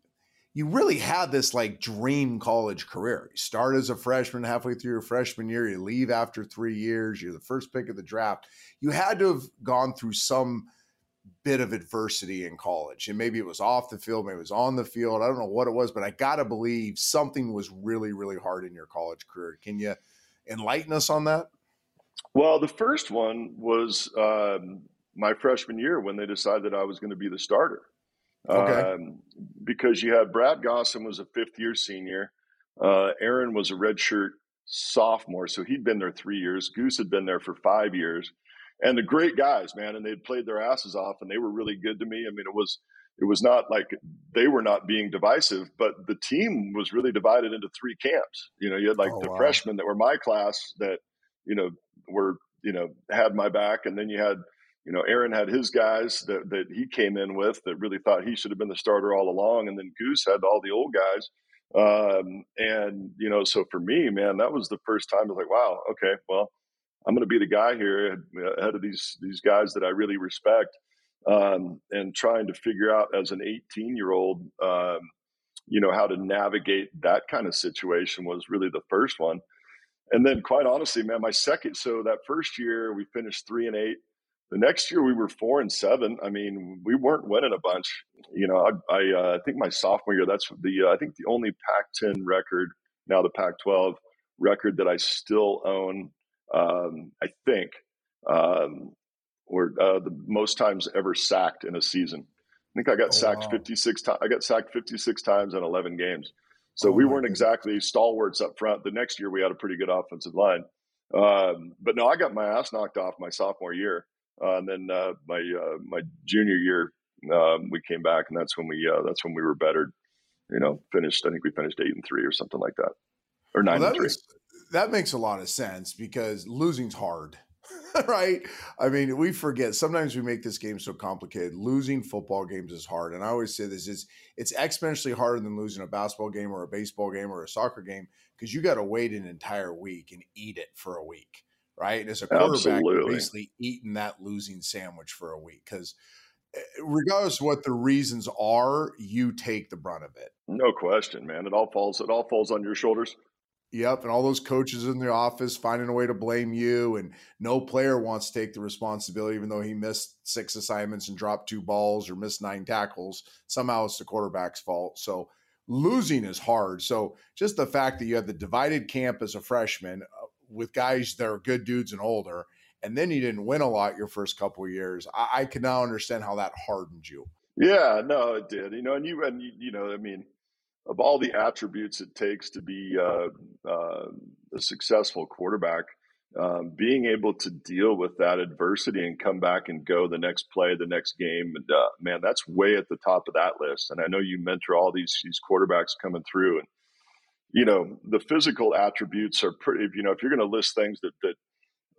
you really had this like dream college career. You start as a freshman, halfway through your freshman year, you leave after three years. You're the first pick of the draft. You had to have gone through some bit of adversity in college. And maybe it was off the field, maybe it was on the field. I don't know what it was, but I got to believe something was really, really hard in your college career. Can you enlighten us on that? Well, the first one was um, my freshman year when they decided I was going to be the starter. Okay. Um, because you had Brad Gossen was a fifth year senior. Uh, Aaron was a redshirt sophomore, so he'd been there three years. Goose had been there for five years and the great guys, man, and they'd played their asses off, and they were really good to me. I mean, it was it was not like they were not being divisive, but the team was really divided into three camps. You know, you had like oh, the wow. freshmen that were my class that you know were you know had my back, and then you had you know Aaron had his guys that that he came in with that really thought he should have been the starter all along, and then Goose had all the old guys Um, and you know, so for me, man, that was the first time I was like, wow, okay, well, I'm going to be the guy here ahead of these these guys that I really respect, um, and trying to figure out as an 18 year old, um, you know, how to navigate that kind of situation was really the first one. And then, quite honestly, man, my second, so that first year we finished three and eight. The next year we were four and seven. I mean, we weren't winning a bunch. You know, I I, uh, I think my sophomore year, that's the uh, I think the only Pac-10 record now the Pac-12 record that I still own. Um, I think, um, or uh, the most times ever sacked in a season. I think I got oh, sacked wow. 56 times. I got sacked 56 times in 11 games. So oh, we weren't exactly stalwarts up front. The next year we had a pretty good offensive line. Um, but no, I got my ass knocked off my sophomore year. Uh, and then uh, my uh, my junior year, um, we came back, and that's when we uh, that's when we were bettered. You know, finished. I think we finished eight and three or something like that, or nine well, that and makes, three. That makes a lot of sense because losing's hard. [LAUGHS] right? I mean, we forget sometimes we make this game so complicated. Losing football games is hard, and I always say this is it's exponentially harder than losing a basketball game or a baseball game or a soccer game because you got to wait an entire week and eat it for a week, right? And as a quarterback, basically eating that losing sandwich for a week because eh, regardless of what the reasons are, you take the brunt of it. No question, man. It all falls. It all falls on your shoulders. Yep, and all those coaches in the office finding a way to blame you, and no player wants to take the responsibility, even though he missed six assignments and dropped two balls or missed nine tackles. Somehow it's the quarterback's fault. So losing is hard. So just the fact that you have the divided camp as a freshman uh, with guys that are good dudes and older, and then you didn't win a lot your first couple years, I, I can now understand how that hardened you. Yeah, no, it did. You know, and you and you, you know, I mean of all the attributes it takes to be uh, uh, a successful quarterback, um, being able to deal with that adversity and come back and go the next play, the next game, and uh, man, that's way at the top of that list. And I know you mentor all these these quarterbacks coming through, and you know the physical attributes are pretty. You know, if you're going to list things that that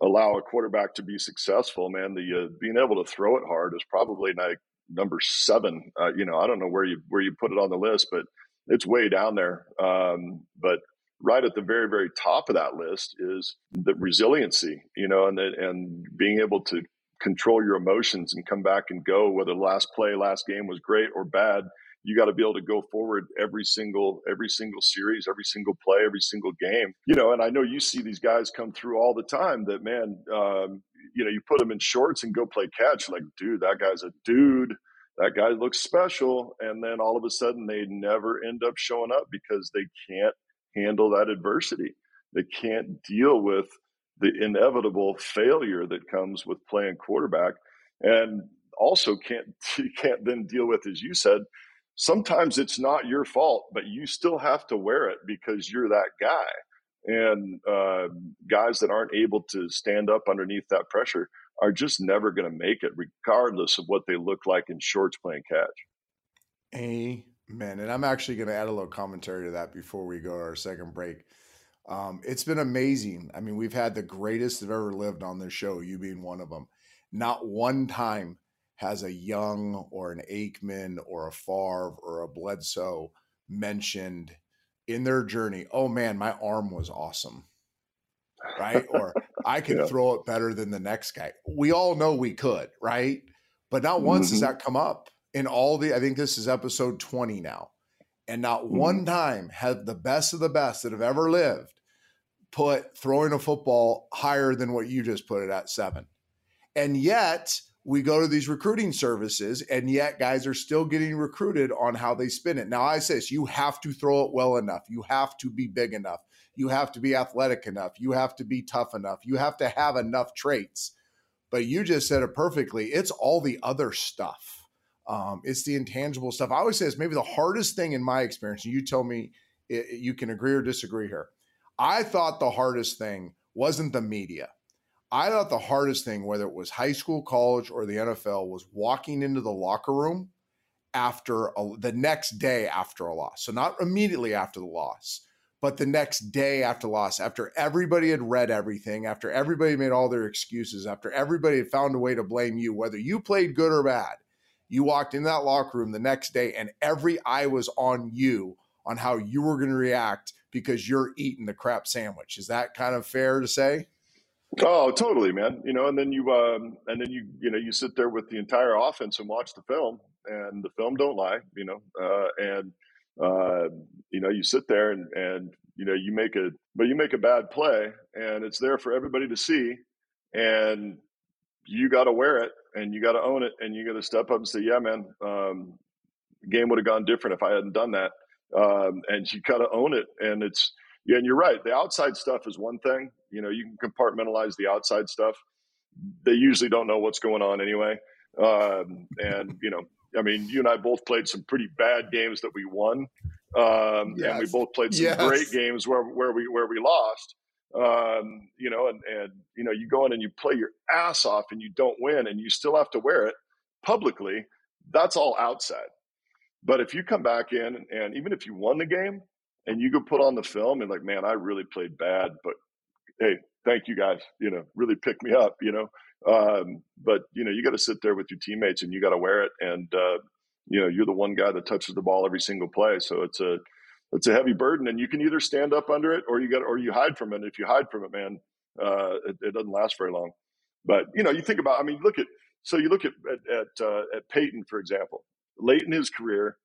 allow a quarterback to be successful, man, the uh, being able to throw it hard is probably like number seven. Uh, you know, I don't know where you where you put it on the list, but it's way down there. Um, but right at the very, very top of that list is the resiliency, you know, and and being able to control your emotions and come back and go. Whether the last play, last game was great or bad, you got to be able to go forward every single every single series, every single play, every single game. You know, and I know you see these guys come through all the time. That man, um, you know, you put them in shorts and go play catch. Like, dude, that guy's a dude that guy looks special. And then all of a sudden they never end up showing up because they can't handle that adversity. They can't deal with the inevitable failure that comes with playing quarterback. And also can't [LAUGHS] can't then deal with, as you said, sometimes it's not your fault, but you still have to wear it because you're that guy. And uh, guys that aren't able to stand up underneath that pressure are just never going to make it, regardless of what they look like in shorts playing catch. Amen. And I'm actually going to add a little commentary to that before we go to our second break. Um, it's been amazing. I mean, we've had the greatest that ever lived on this show, you being one of them. Not one time has a Young or an Aikman or a Favre or a Bledsoe mentioned in their journey, oh man, my arm was awesome right? or I [LAUGHS] could yeah. throw it better than the next guy. We all know we could, right? But not once mm-hmm. does that come up in all the, I think this is episode 20 now. And not mm-hmm. one time have the best of the best that have ever lived put throwing a football higher than what you just put it at seven. And yet, we go to these recruiting services, and yet guys are still getting recruited on how they spin it. Now, I say this you have to throw it well enough, you have to be big enough, you have to be athletic enough. You have to be tough enough. You have to have enough traits. But you just said it perfectly. It's all the other stuff. Um, it's the intangible stuff. I always say it's maybe the hardest thing in my experience. And you tell me it, you can agree or disagree here. I thought the hardest thing wasn't the media. I thought the hardest thing, whether it was high school, college, or the NFL, was walking into the locker room after a, the next day after a loss. So not immediately after the loss, but the next day after loss, after everybody had read everything, after everybody made all their excuses, after everybody had found a way to blame you, whether you played good or bad, you walked in that locker room the next day and every eye was on you on how you were going to react because you're eating the crap sandwich. Is that kind of fair to say? Oh, totally, man. You know, and then you um, and then you you know you sit there with the entire offense and watch the film, and the film don't lie. You know, uh, and uh, you know you sit there and and you know you make a but you make a bad play, and it's there for everybody to see, and you got to wear it, and you got to own it, and you got to step up and say, yeah, man, um, game would have gone different if I hadn't done that, um, and you got to own it, and it's yeah, and you're right. The outside stuff is one thing. You know, you can compartmentalize the outside stuff. They usually don't know what's going on anyway. Um, and you know, I mean, you and I both played some pretty bad games that we won, um, yes. and we both played some yes. great games where where we where we lost. Um, you know, and and you know, you go in and you play your ass off and you don't win, and you still have to wear it publicly. That's all outside. But if you come back in and even if you won the game, and you could put on the film and like, man, I really played bad, but hey, thank you guys. You know, really pick me up. You know, um, but you know, you got to sit there with your teammates and you got to wear it. And uh, you know, you're the one guy that touches the ball every single play, so it's a it's a heavy burden, and you can either stand up under it or you got or you hide from it. If you hide from it, man, uh, it, it, doesn't last very long. But you know, you think about. I mean, look at so you look at at at, uh, at Peyton for example. Late in his career,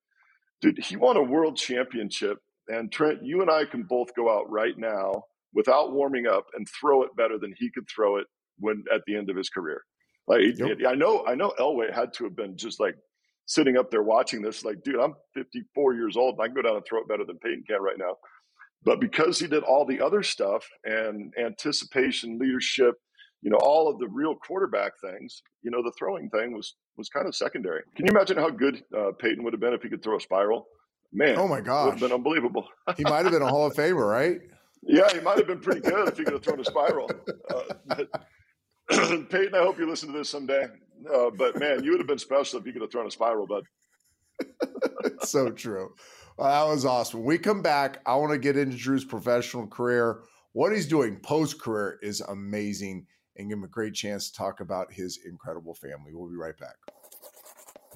dude, he won a world championship and Trent, you and I can both go out right now without warming up and throw it better than he could throw it when at the end of his career. Like yep. I know, I know Elway had to have been just like sitting up there watching this, like, dude, I'm 54 years old and I can go down and throw it better than Peyton can right now. But because he did all the other stuff and anticipation, leadership, you know, all of the real quarterback things, you know, the throwing thing was was kind of secondary. Can you imagine how good uh, Peyton would have been if he could throw a spiral? Man, oh my gosh, would have been unbelievable. he might have been a Hall of Famer, right? Yeah, he might have been pretty good if he could have thrown a spiral. Uh, but, [CLEARS THROAT] Peyton, I hope you listen to this someday. Uh, but man, you would have been special if you could have thrown a spiral, bud. so true. Well, that was awesome. When we come back, I want to get into Drew's professional career. What he's doing post career is amazing and give him a great chance to talk about his incredible family. We'll be right back.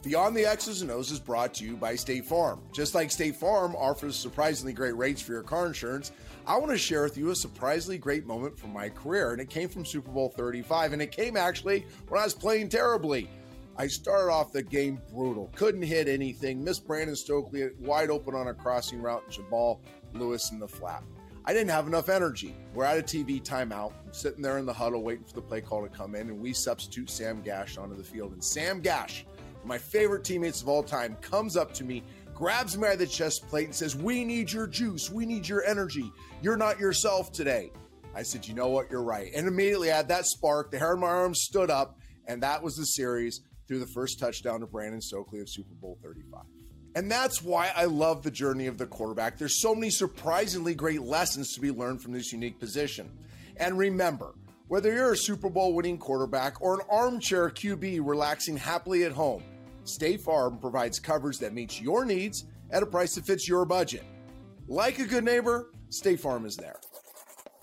Beyond the X's and O's is brought to you by State Farm. Just like State Farm offers surprisingly great rates for your car insurance, I want to share with you a surprisingly great moment from my career, and it came from Super Bowl 35, and it came actually when I was playing terribly. I started off the game brutal, couldn't hit anything, missed Brandon Stokley wide open on a crossing route, and Jamal Lewis in the flat. I didn't have enough energy. We're at a TV timeout, I'm sitting there in the huddle waiting for the play call to come in, and we substitute Sam Gash onto the field. And Sam Gash my favorite teammates of all time, comes up to me, grabs me by the chest plate, and says, We need your juice. We need your energy. You're not yourself today. I said, You know what? You're right. And immediately I had that spark. The hair on my arm stood up, and that was the series through the first touchdown to Brandon Stokley of Super Bowl 35. And that's why I love the journey of the quarterback. There's so many surprisingly great lessons to be learned from this unique position. And remember, whether you're a Super Bowl winning quarterback or an armchair QB relaxing happily at home, State Farm provides coverage that meets your needs at a price that fits your budget. Like a good neighbor, State Farm is there.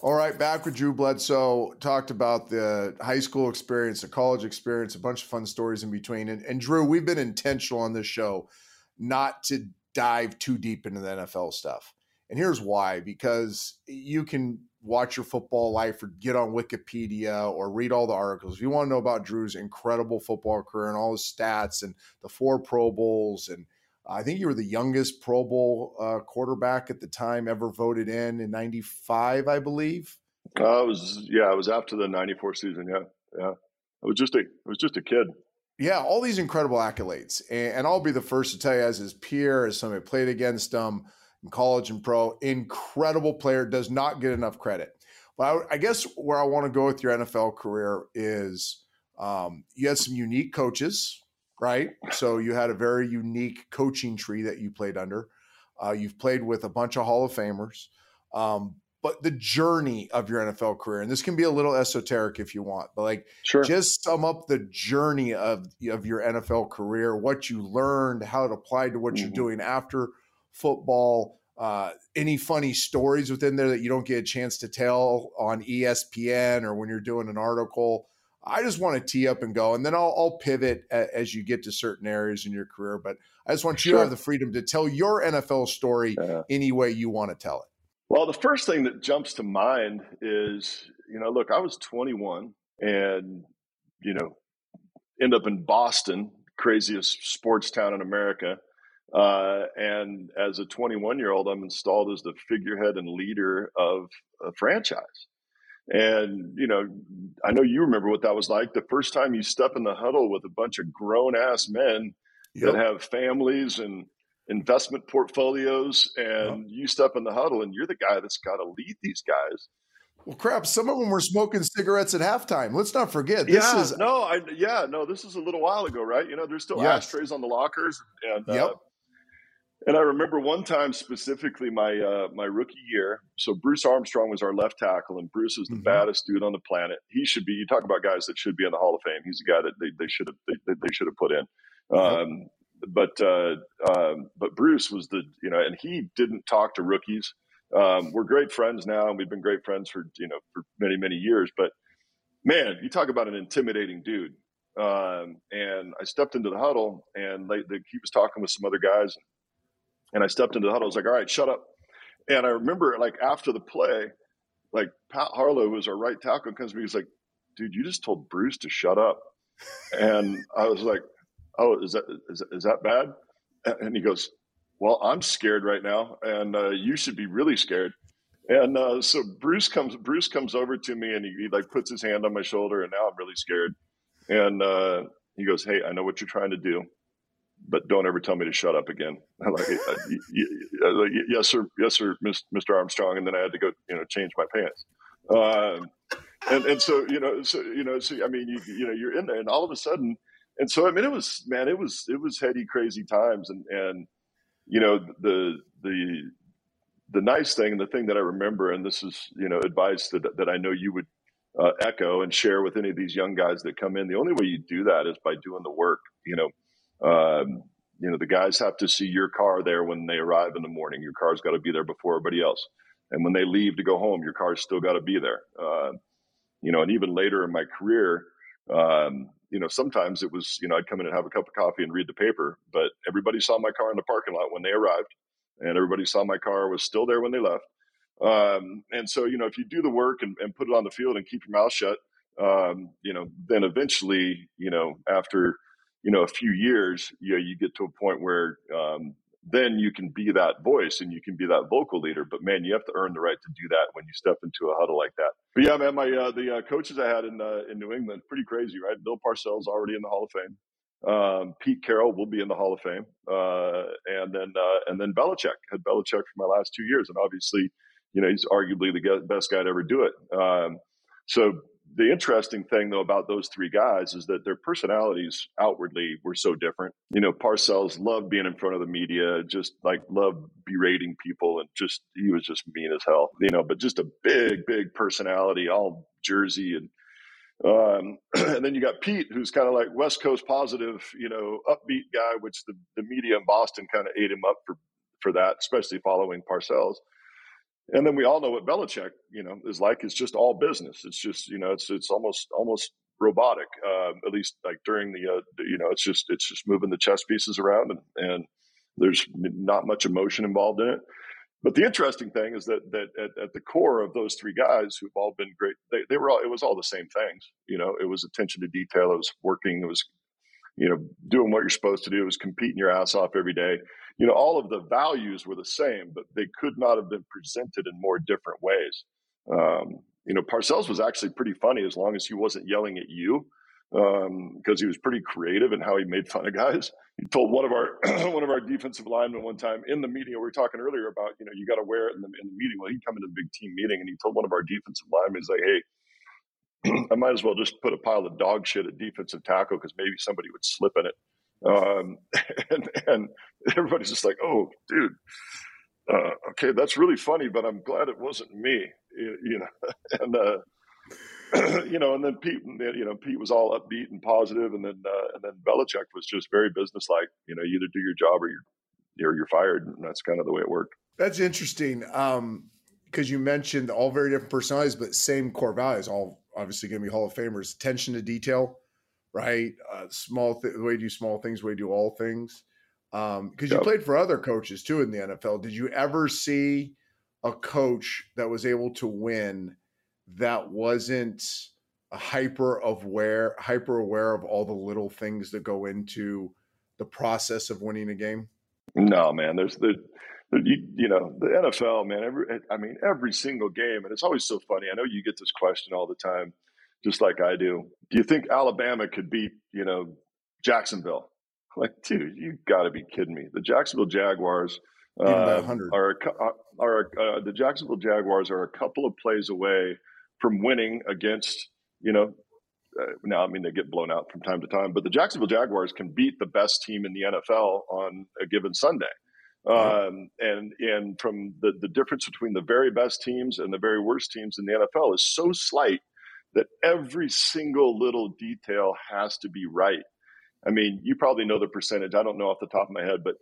All right, back with Drew Bledsoe. Talked about the high school experience, the college experience, a bunch of fun stories in between. And, and Drew, we've been intentional on this show not to dive too deep into the NFL stuff. And here's why because you can watch your football life or get on Wikipedia or read all the articles. If you want to know about Drew's incredible football career and all his stats and the four Pro Bowls, and I think you were the youngest Pro Bowl uh, quarterback at the time ever voted in in '95, I believe. Uh, I was yeah, I was after the '94 season. Yeah, yeah. I was just a I was just a kid. Yeah, all these incredible accolades, and, and I'll be the first to tell you, as his peer, as somebody played against him in college and pro. Incredible player, does not get enough credit. But I, I guess where I want to go with your NFL career is um, you had some unique coaches, right? So you had a very unique coaching tree that you played under. Uh, you've played with a bunch of Hall of Famers. Um, but the journey of your NFL career, and this can be a little esoteric if you want, but like sure. just sum up the journey of, of your NFL career, what you learned, how it applied to what mm-hmm. you're doing after football. Uh, any funny stories within there that you don't get a chance to tell on ESPN or when you're doing an article? I just want to tee up and go, and then I'll, I'll pivot a, as you get to certain areas in your career. But I just want you sure. to have the freedom to tell your NFL story yeah. any way you want to tell it. Well, the first thing that jumps to mind is, you know, look, I was 21 and, you know, end up in Boston, craziest sports town in America. Uh, and as a 21 year old, I'm installed as the figurehead and leader of a franchise. And, you know, I know you remember what that was like the first time you step in the huddle with a bunch of grown ass men yep. that have families and investment portfolios, and yep. you step in the huddle and you're the guy that's got to lead these guys. Well, crap! Some of them were smoking cigarettes at halftime. Let's not forget. This yeah, is no, I yeah, no. This is a little while ago, right? You know, there's still yes. ashtrays on the lockers, and yep. uh, and I remember one time specifically my uh, my rookie year. So Bruce Armstrong was our left tackle, and Bruce is the mm-hmm. baddest dude on the planet. He should be. You talk about guys that should be in the Hall of Fame. He's the guy that they, they should have they, they should have put in. Um, but uh, um, but Bruce was the you know, and he didn't talk to rookies. Um, we're great friends now, and we've been great friends for you know for many many years. But man, you talk about an intimidating dude. Um, and I stepped into the huddle, and they, they, he was talking with some other guys. And I stepped into the huddle. I was like, all right, shut up. And I remember like after the play, like Pat Harlow was our right tackle comes to me. He's like, dude, you just told Bruce to shut up. and I was like, oh, is that, is, is that bad? And he goes, well, I'm scared right now. And uh, you should be really scared. And uh, so Bruce comes, Bruce comes over to me and he, he, like puts his hand on my shoulder and now I'm really scared. And uh, he goes, Hey, I know what you're trying to do but don't ever tell me to shut up again. [LAUGHS] Like, like, yes, sir, yes, sir, Mr. Armstrong. And then I had to go, you know, change my pants. Um, and, and so, you know, so, you know, so, I mean, you, you know, you're in there and all of a sudden, and so, I mean, it was, man, it was, it was heady, crazy times. And, and, you know, the, the, the nice thing and the thing that I remember, and this is, you know, advice that, that I know you would uh, echo and share with any of these young guys that come in. The only way you do that is by doing the work, you know, um, you know, the guys have to see your car there when they arrive in the morning. Your car's got to be there before everybody else. And when they leave to go home, your car's still got to be there. Uh, you know, and even later in my career, um, you know, sometimes it was, you know, I'd come in and have a cup of coffee and read the paper, but everybody saw my car in the parking lot when they arrived, and everybody saw my car was still there when they left. Um, and so, you know, if you do the work and, and, put it on the field and keep your mouth shut, um, you know, then eventually, you know, after you know a few years you know you get to a point where um, then you can be that voice and you can be that vocal leader but man you have to earn the right to do that when you step into a huddle like that. But yeah man my uh, the uh, coaches i had in uh, in new england pretty crazy right? Bill parcells already in the hall of fame. Um, Pete Carroll will be in the Hall of Fame, uh, and then uh, and then Belichick. Had Belichick for my last two years, and obviously, you know, he's arguably the best guy to ever do it. Um, so the interesting thing though about those three guys is that their personalities outwardly were so different. You know, Parcells loved being in front of the media, just like loved berating people and just he was just mean as hell. You know, but just a big, big personality, all Jersey and um, [CLEARS THROAT] and then you got Pete, who's kind of like West Coast positive, you know, upbeat guy, which the, the media in Boston kind of ate him up for for that, especially following Parcells. And then we all know what Belichick, you know, is like. It's just all business. It's just, you know, it's it's almost almost robotic. Uh, at least like during the, uh, you know, it's just it's just moving the chess pieces around, and, and there's not much emotion involved in it. But the interesting thing is that that at, at, the core of those three guys who've all been great, they, they were all it was all the same things. You know, it was attention to detail. It was working. It was you know, doing what you're supposed to do. It was competing your ass off every day. You know, all of the values were the same, but they could not have been presented in more different ways. Um, you know, Parcells was actually pretty funny as long as he wasn't yelling at you, because um, he was pretty creative in how he made fun of guys. He told one of our [CLEARS THROAT] one of our defensive linemen one time in the meeting we were talking earlier about, you know, you got to wear it in the, in the meeting. Well, he'd come into the big team meeting and he told one of our defensive linemen, he's like, "Hey, [CLEARS THROAT] I might as well just put a pile of dog shit at defensive tackle because maybe somebody would slip in it. Um, [LAUGHS] and, and, everybody's just like, oh, dude, uh, okay, that's really funny, but I'm glad it wasn't me, you, you know. [LAUGHS] and uh, [CLEARS THROAT] you know, and then Pete, you know, Pete was all upbeat and positive, and then uh, and then Belichick was just very businesslike. You know, either do your job or you're you're, you're fired, and that's kind of the way it worked. That's interesting. Um, because you mentioned all very different personalities, but same core values, all obviously going to be Hall of Famers. Attention to detail, right? Uh, small th- the way you do small things, the way you do all things. Because um, yep. you played for other coaches too in the NFL. Did you ever see a coach that was able to win that wasn't a hyper aware, hyper aware of all the little things that go into the process of winning a game? No, man. There's the you, you, know the NFL, man. Every I mean, every single game, and it's always so funny. I know you get this question all the time, just like I do. Do you think Alabama could beat you know Jacksonville? Like, dude, you got to be kidding me. The Jacksonville Jaguars uh, are are uh, the Jacksonville Jaguars are a couple of plays away from winning against you know. Uh, now, I mean, they get blown out from time to time, but the Jacksonville Jaguars can beat the best team in the NFL on a given Sunday. Um, and and from the, the difference between the very best teams and the very worst teams in the NFL is so slight that every single little detail has to be right. I mean, you probably know the percentage. I don't know off the top of my head, but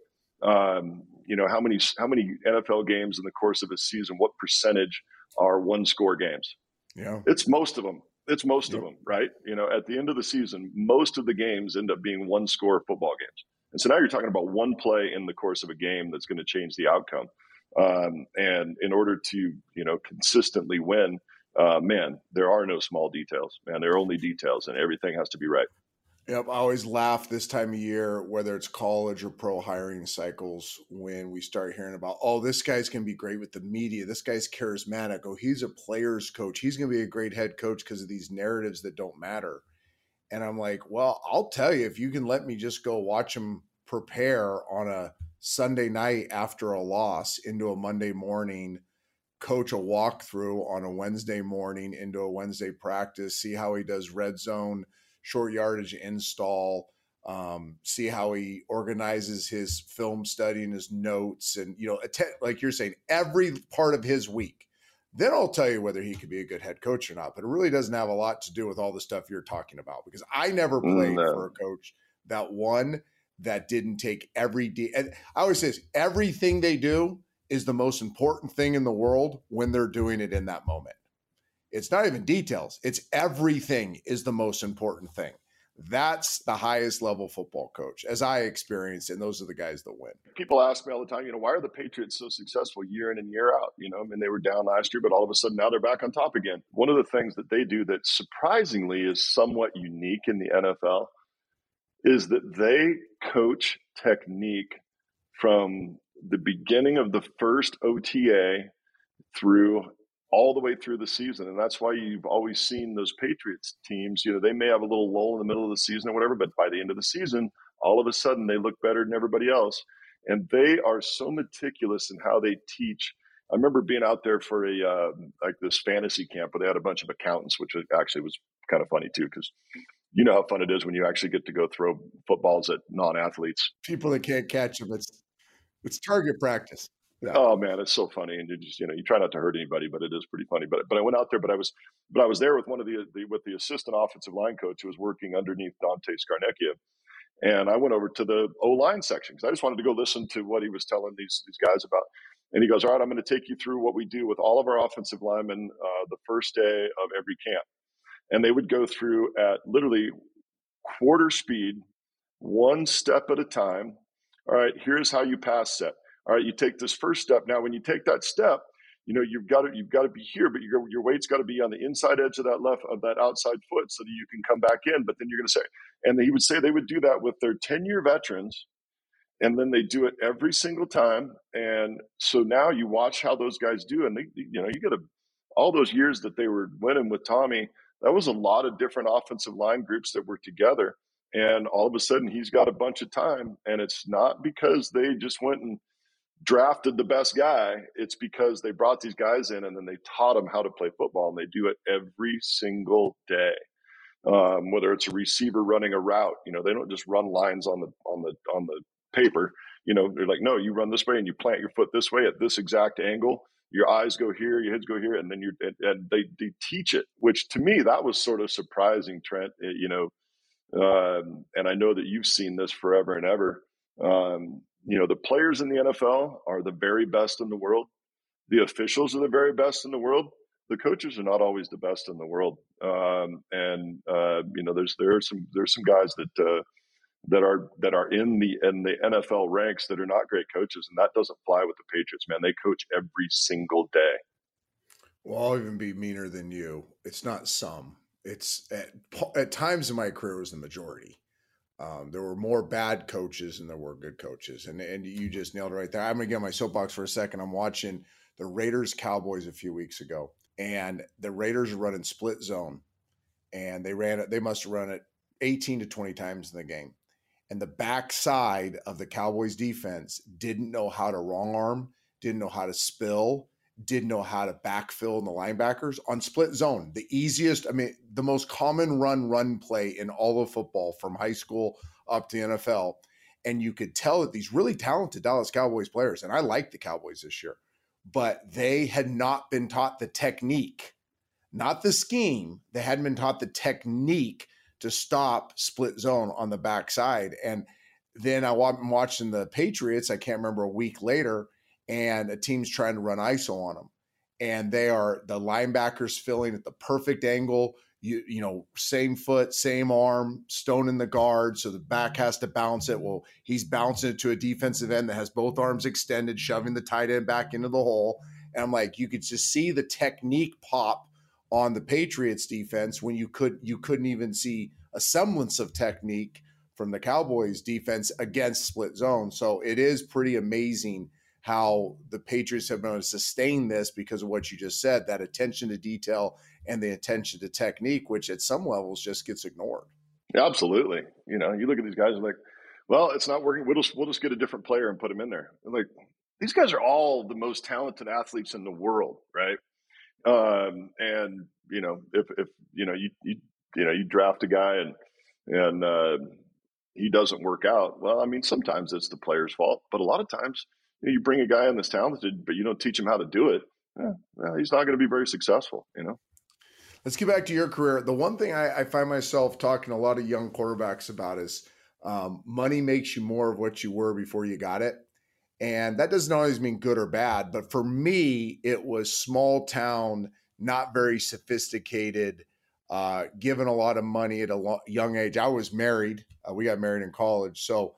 um, you know how many how many NFL games in the course of a season? What percentage are one score games? Yeah, it's most of them. It's most of them, right? You know, at the end of the season, most of the games end up being one score football games. And so now you're talking about one play in the course of a game that's going to change the outcome. Um, and in order to, you know, consistently win, uh, man, there are no small details, man. There are only details, and everything has to be right. Yep, I always laugh this time of year, whether it's college or pro hiring cycles, when we start hearing about, oh, this guy's going to be great with the media. This guy's charismatic. Oh, he's a player's coach. He's going to be a great head coach because of these narratives that don't matter. And I'm like, well, I'll tell you, if you can let me just go watch him prepare on a Sunday night after a loss into a Monday morning, coach a walkthrough on a Wednesday morning into a Wednesday practice, see how he does red zone, short yardage install, um, see how he organizes his film study and his notes, and you know, attend, like you're saying, every part of his week. Then I'll tell you whether he could be a good head coach or not. But it really doesn't have a lot to do with all the stuff you're talking about because I never played no. for a coach that won that didn't take every de- and I always say this, everything they do is the most important thing in the world when they're doing it in that moment. It's not even details. It's everything is the most important thing. That's the highest level football coach, as I experienced, and those are the guys that win. People ask me all the time, you know, why are the Patriots so successful year in and year out? You know, I mean, they were down last year, but all of a sudden now they're back on top again. One of the things that they do that surprisingly is somewhat unique in the NFL is that they coach technique from the beginning of the first OTA through all the way through the season. And that's why you've always seen those Patriots teams, you know, they may have a little lull in the middle of the season or whatever, but by the end of the season, all of a sudden they look better than everybody else. And they are so meticulous in how they teach. I remember being out there for a uh, like this fantasy camp where they had a bunch of accountants, which actually was kind of funny too, because you know how fun it is when you actually get to go throw footballs at non-athletes. People that can't catch them. It's it's target practice. Yeah. Oh man, it's so funny, and you just you know you try not to hurt anybody, but it is pretty funny. But but I went out there, but I was but I was there with one of the, the with the assistant offensive line coach who was working underneath Dante Scarnecchia, and I went over to the O line section because I just wanted to go listen to what he was telling these these guys about. And he goes, "All right, I'm going to take you through what we do with all of our offensive linemen uh, the first day of every camp." and they would go through at literally quarter speed, one step at a time. All right, here's how you pass set. All right, you take this first step. Now, when you take that step, you know you've got to you've got to be here, but your your weight's got to be on the inside edge of that left of that outside foot so that you can come back in. But then you're going to say, and he would say they would do that with their ten year veterans, and then they do it every single time. And so now you watch how those guys do, and they you know you got to all those years that they were winning with Tommy that was a lot of different offensive line groups that were together. And all of a sudden, he's got a bunch of time. And it's not because they just went and drafted the best guy. It's because they brought these guys in and then they taught them how to play football. And they do it every single day. Um, whether it's a receiver running a route, you know, they don't just run lines on the on the on the paper. You know, they're like, no, you run this way and you plant your foot this way at this exact angle your eyes go here, your heads go here, and then you and, and they, they teach it. Which to me that was sort of surprising, Trent. Eh, you know, um, and I know that you've seen this forever and ever. Um, you know, the players in the NFL are the very best in the world. The officials are the very best in the world. the coaches are not always the best in the world, um, and uh, you know there's there are some there's some guys that uh, that are that are in the in the NFL ranks that are not great coaches, and that doesn't fly with the Patriots. Man, they coach every single day. Well, I'll even be meaner than you. It's not some. It's at, at times in my career was the majority. Um, there were more bad coaches than there were good coaches, and and you just nailed it right there. I'm gonna get on my soapbox for a second. I'm watching the Raiders Cowboys a few weeks ago, and the Raiders are running split zone, and they ran it. They must have run it 18 to 20 times in the game, and the backside of the Cowboys defense didn't know how to wrong arm, didn't know how to spill, didn't know how to backfill in the linebackers on split zone. The easiest, I mean, the most common run run play in all of football from high school up to NFL. And you could tell that these really talented Dallas Cowboys players, and I like the Cowboys this year, but they had not been taught the technique, not the scheme. They hadn't been taught the technique to stop split zone on the backside. And then I'm watching the Patriots. I can't remember a week later, and a team's trying to run ISO on them, and they are the linebackers filling at the perfect angle. You you know, same foot, same arm, stone in the guard, so the back mm-hmm. has to bounce it. Well, he's bouncing it to a defensive end that has both arms extended, shoving the tight end back into the hole. And I'm like, you could just see the technique pop on the Patriots defense when you could you couldn't even see a semblance of technique from the Cowboys defense against split zone. So it is pretty amazing how the Patriots have been able to sustain this because of what you just said, that attention to detail and the attention to technique, which at some levels just gets ignored. Yeah, absolutely. You know, you look at these guys like, well, it's not working. We'll just we'll just get a different player and put him in there. like these guys are all the most talented athletes in the world, right? Um, and you know, if if you know you you you know you draft a guy and and uh, he doesn't work out, well, I mean, sometimes it's the player's fault, but a lot of times you, know, you bring a guy in that's talented, but you don't teach him how to do it. Eh, well, he's not going to be very successful, you know. Let's get back to your career. The one thing I, I find myself talking to a lot of young quarterbacks about is um, money makes you more of what you were before you got it. And that doesn't always mean good or bad. But for me, it was small town, not very sophisticated, uh, given a lot of money at a lo- young age. I was married. Uh, we got married in college. So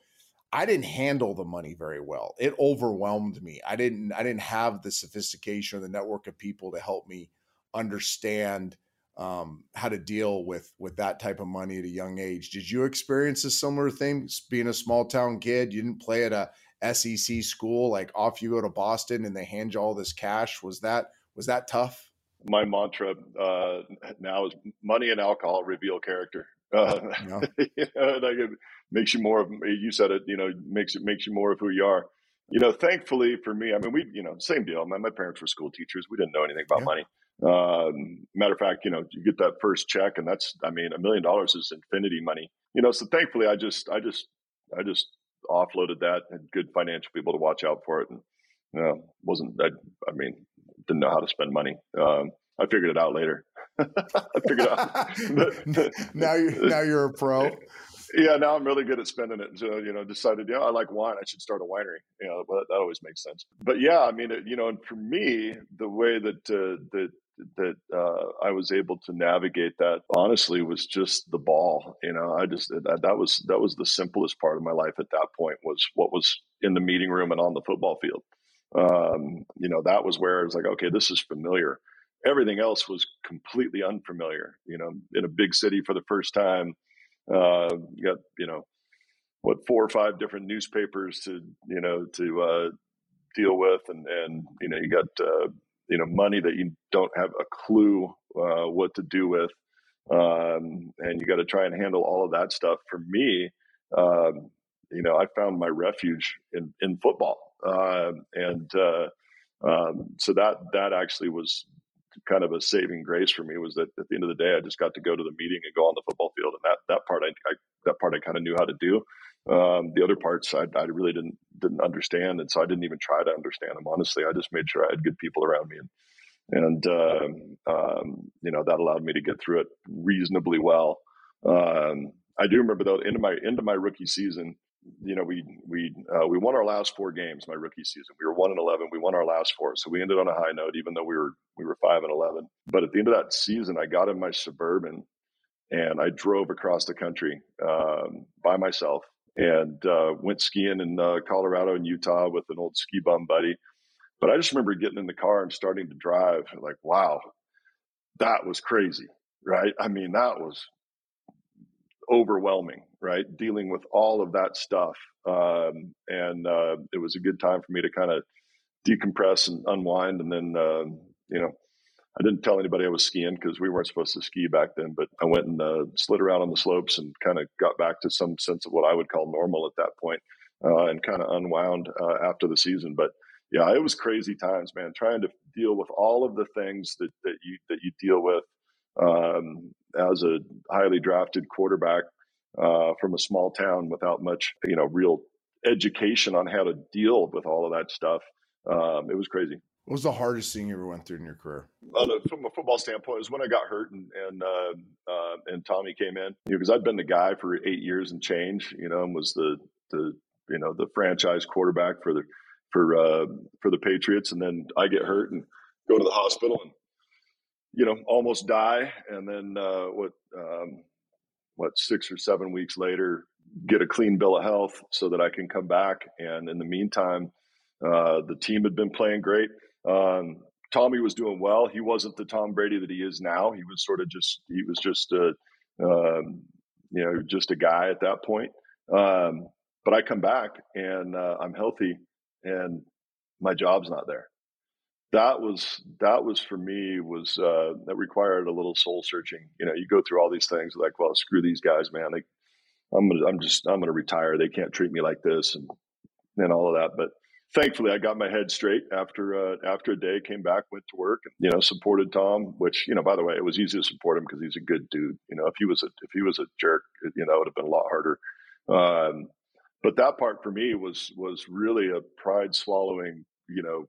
I didn't handle the money very well. It overwhelmed me. I didn't I didn't have the sophistication or the network of people to help me understand um, how to deal with with that type of money at a young age. Did you experience a similar thing being a small town kid? You didn't play at a SEC school, like off you go to Boston and they hand you all this cash. Was that was that tough? My mantra uh, now is money and alcohol reveal character. Uh, [LAUGHS] yeah. you know, like it makes you more of you said it. You know, makes it makes you more of who you are. You know, thankfully for me, I mean, we you know same deal. My, my parents were school teachers. We didn't know anything about yeah. money. Um, matter of fact, you know, you get that first check, and that's I mean, a million dollars is infinity money. You know, so thankfully, I just I just I just offloaded that. and good financial people to watch out for it, and you know, wasn't I, I mean, didn't know how to spend money. Um, I figured it out later. [LAUGHS] I figured out. [LAUGHS] now you now you're a pro. Yeah, now I'm really good at spending it. So, you know, decided, yeah, I like wine. I should start a winery. You know, that, that always makes sense. But yeah, I mean, it, you know, and for me, the way that uh, that that uh, I was able to navigate that honestly was just the ball. You know, I just that, that was that was the simplest part of my life at that point was what was in the meeting room and on the football field. Um, you know, that was where it's like, okay, this is familiar everything else was completely unfamiliar. You know, in a big city for the first time, uh, you got you know what four or five different newspapers to you know to uh, deal with, and and you know you got uh, you know money that you don't have a clue uh, what to do with, um, and you got to try and handle all of that stuff. For me, um, you know, I found my refuge in in football, uh, and uh, um, so that that actually was kind of a saving grace for me was that at the end of the day, I just got to go to the meeting and go on the football field, and that that part I, I that part I kind of knew how to do. Um, the other parts I, I, really didn't didn't understand, and so I didn't even try to understand them. Honestly, I just made sure I had good people around me, and and uh, um, you know that allowed me to get through it reasonably well. Um, I do remember though into my into my rookie season, you know, we we uh, we won our last four games my rookie season. We were one and eleven. We won our last four, so we ended on a high note, even though we were we were five and eleven. But at the end of that season, I got in my suburban and I drove across the country um, by myself and uh, went skiing in uh, Colorado and Utah with an old ski bum buddy. But I just remember getting in the car and starting to drive, like, wow, that was crazy, right? I mean, that was overwhelming, right? Dealing with all of that stuff. Um, and uh, it was a good time for me to kind of decompress and unwind. And then, uh, you know, I didn't tell anybody I was skiing because we weren't supposed to ski back then, but I went and uh, slid around on the slopes and kind of got back to some sense of what I would call normal at that point, uh, and kind of unwound uh, after the season. But yeah, it was crazy times, man, trying to deal with all of the things that, that you, that you deal with um, as a highly drafted quarterback uh, from a small town without much, you know, real education on how to deal with all of that stuff. Um, it was crazy. What was the hardest thing you ever went through in your career? from a football standpoint, it was when I got hurt and and uh, uh, and Tommy came in. because you know, I'd been the guy for eight years and change. You know, and was the the you know the franchise quarterback for the for uh, for the Patriots, and then I get hurt and go to the hospital and you know almost die, and then uh, what um, what six or seven weeks later get a clean bill of health so that I can come back. And in the meantime, uh, the team had been playing great. Um, Tommy was doing well. He wasn't the Tom Brady that he is now. He was sort of just he was just a um, you know just a guy at that point. Um, but I come back and uh, I'm healthy, and my job's not there. That was that was for me was uh, that required a little soul searching. You know, you go through all these things like, well, screw these guys, man. I'm gonna, I'm just I'm gonna retire. They can't treat me like this, and and all of that. But thankfully I got my head straight after uh, after a day, came back, went to work, and, you know, supported Tom. Which you know, by the way, it was easy to support him because he's a good dude. You know, if he was a if he was a jerk, you know, it would have been a lot harder. Um, but that part for me was was really a pride swallowing, you know,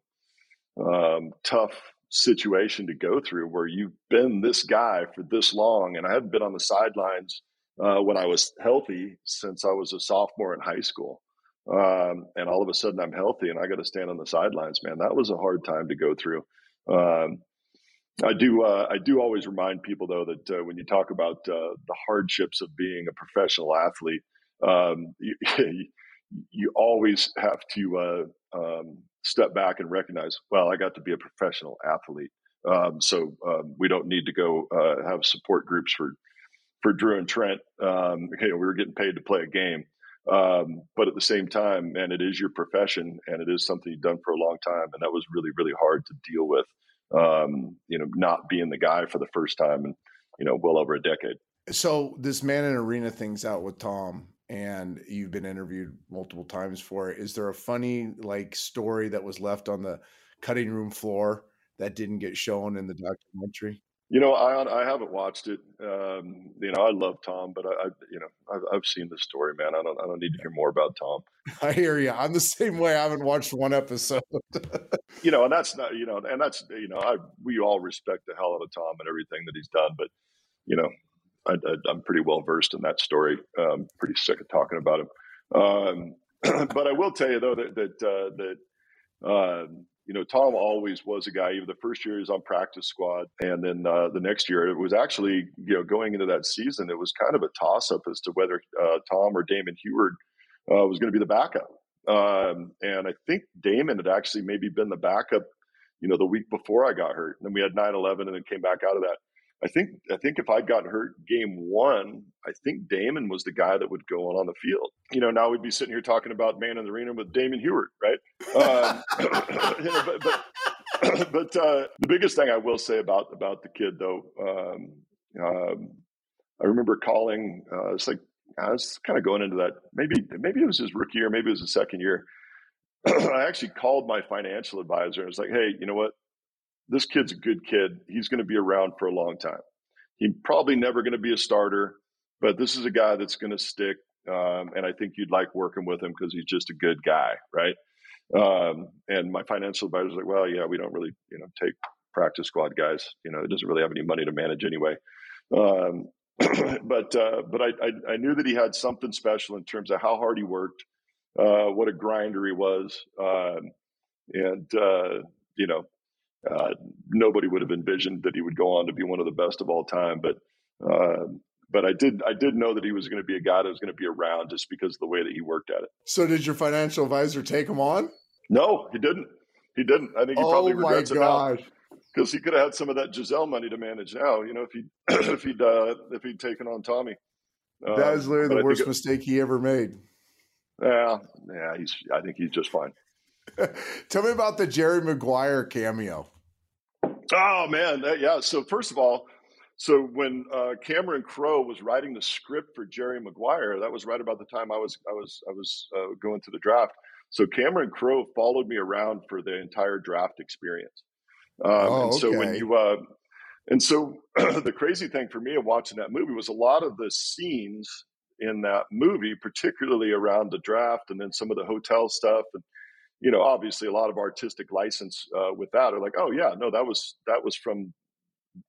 um, tough situation to go through where you've been this guy for this long, and I haven't been on the sidelines uh, when I was healthy since I was a sophomore in high school. Um, and all of a sudden I'm healthy and I got to stand on the sidelines, man. That was a hard time to go through. Um, I do. Uh, I do always remind people though that uh, when you talk about uh, the hardships of being a professional athlete, um, [LAUGHS] you, you, always have to uh, um, step back and recognize, well, I got to be a professional athlete, um, so um, we don't need to go uh, have support groups for for Drew and Trent. Um, okay, we were getting paid to play a game. Um, but at the same time, man, it is your profession and it is something you've done for a long time. And that was really, really hard to deal with, um, you know, not being the guy for the first time in, you know, well over a decade. So this man in arena thing's out with Tom and you've been interviewed multiple times for it. Is there a funny like story that was left on the cutting room floor that didn't get shown in the documentary? You know, I I haven't watched it. Um, you know, I love Tom, but I, I you know I've, I've, seen the story, man. I don't I don't need to hear more about Tom. [LAUGHS] I hear you. I'm the same way. I haven't watched one episode. [LAUGHS] you know, and that's not you know, and that's you know, I we all respect the hell out of Tom and everything that he's done, but you know, I, am pretty well versed in that story. Um, pretty sick of talking about him. Um, [CLEARS THROAT] but I will tell you though that that uh, that um, you know, Tom always was a guy. Even the first year he was on practice squad, and then uh, the next year it was actually, you know, going into that season, it was kind of a toss up as to whether uh, Tom or Damon Huard uh, was going to be the backup. Um, and I think Damon had actually maybe been the backup, you know, the week before I got hurt. And then we had 9 11 and then came back out of that. I think I think if I'd gotten hurt game one, I think Damon was the guy that would go on on the field. You know, now we'd be sitting here talking about man in the arena with Damon Huard, right? Um, [COUGHS] [COUGHS] you know, but but, [COUGHS] but uh, the biggest thing I will say about about the kid though, um, um, I remember calling. Uh, it's like I was kind of going into that. Maybe maybe it was his rookie year, maybe it was his second year. I actually called my financial advisor and was like, "Hey, you know what? This kid's a good kid. He's going to be around for a long time. He's probably never going to be a starter, but this is a guy that's going to stick. Um, and I think you'd like working with him because he's just a good guy, right? Um, and my financial advisor's like, well, yeah, we don't really, you know, take practice squad guys. You know, it doesn't really have any money to manage anyway. Um, [CLEARS THROAT] but uh, but I, I, I knew that he had something special in terms of how hard he worked, uh, what a grinder he was, um, and uh, you know, uh, nobody would have envisioned that he would go on to be one of the best of all time. But uh, but I did I did know that he was going to be a guy that was going to be around just because of the way that he worked at it. So did your financial advisor take him on? No, he didn't. He didn't. I think he probably oh regrets it now because he could have had some of that Gisele money to manage now. You know, if he [CLEARS THROAT] if he'd uh, if he'd taken on Tommy. that is literally the worst mistake he ever made. Yeah, yeah, he's. I think he's just fine. [LAUGHS] Tell me about the Jerry Maguire cameo. Oh man, that, yeah. So first of all, so when uh, Cameron Crowe was writing the script for Jerry Maguire, that was right about the time I was I was I was uh, going to the draft. So Cameron Crowe followed me around for the entire draft experience. Um, oh, and so okay. when you uh, and so [CLEARS THROAT] the crazy thing for me of watching that movie was a lot of the scenes in that movie, particularly around the draft and then some of the hotel stuff and you know obviously a lot of artistic license uh, with that are like oh yeah no that was that was from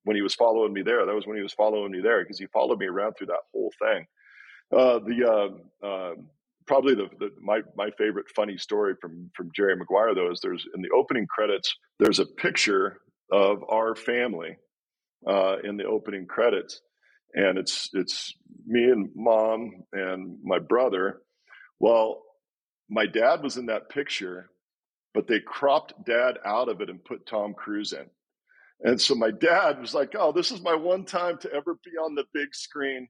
when he was following me there that was when he was following me there because he followed me around through that whole thing uh, the uh, probably the, the, my my favorite funny story from from Jerry Maguire though is there's in the opening credits there's a picture of our family uh, in the opening credits, and it's it's me and mom and my brother. Well, my dad was in that picture, but they cropped dad out of it and put Tom Cruise in. And so my dad was like, "Oh, this is my one time to ever be on the big screen."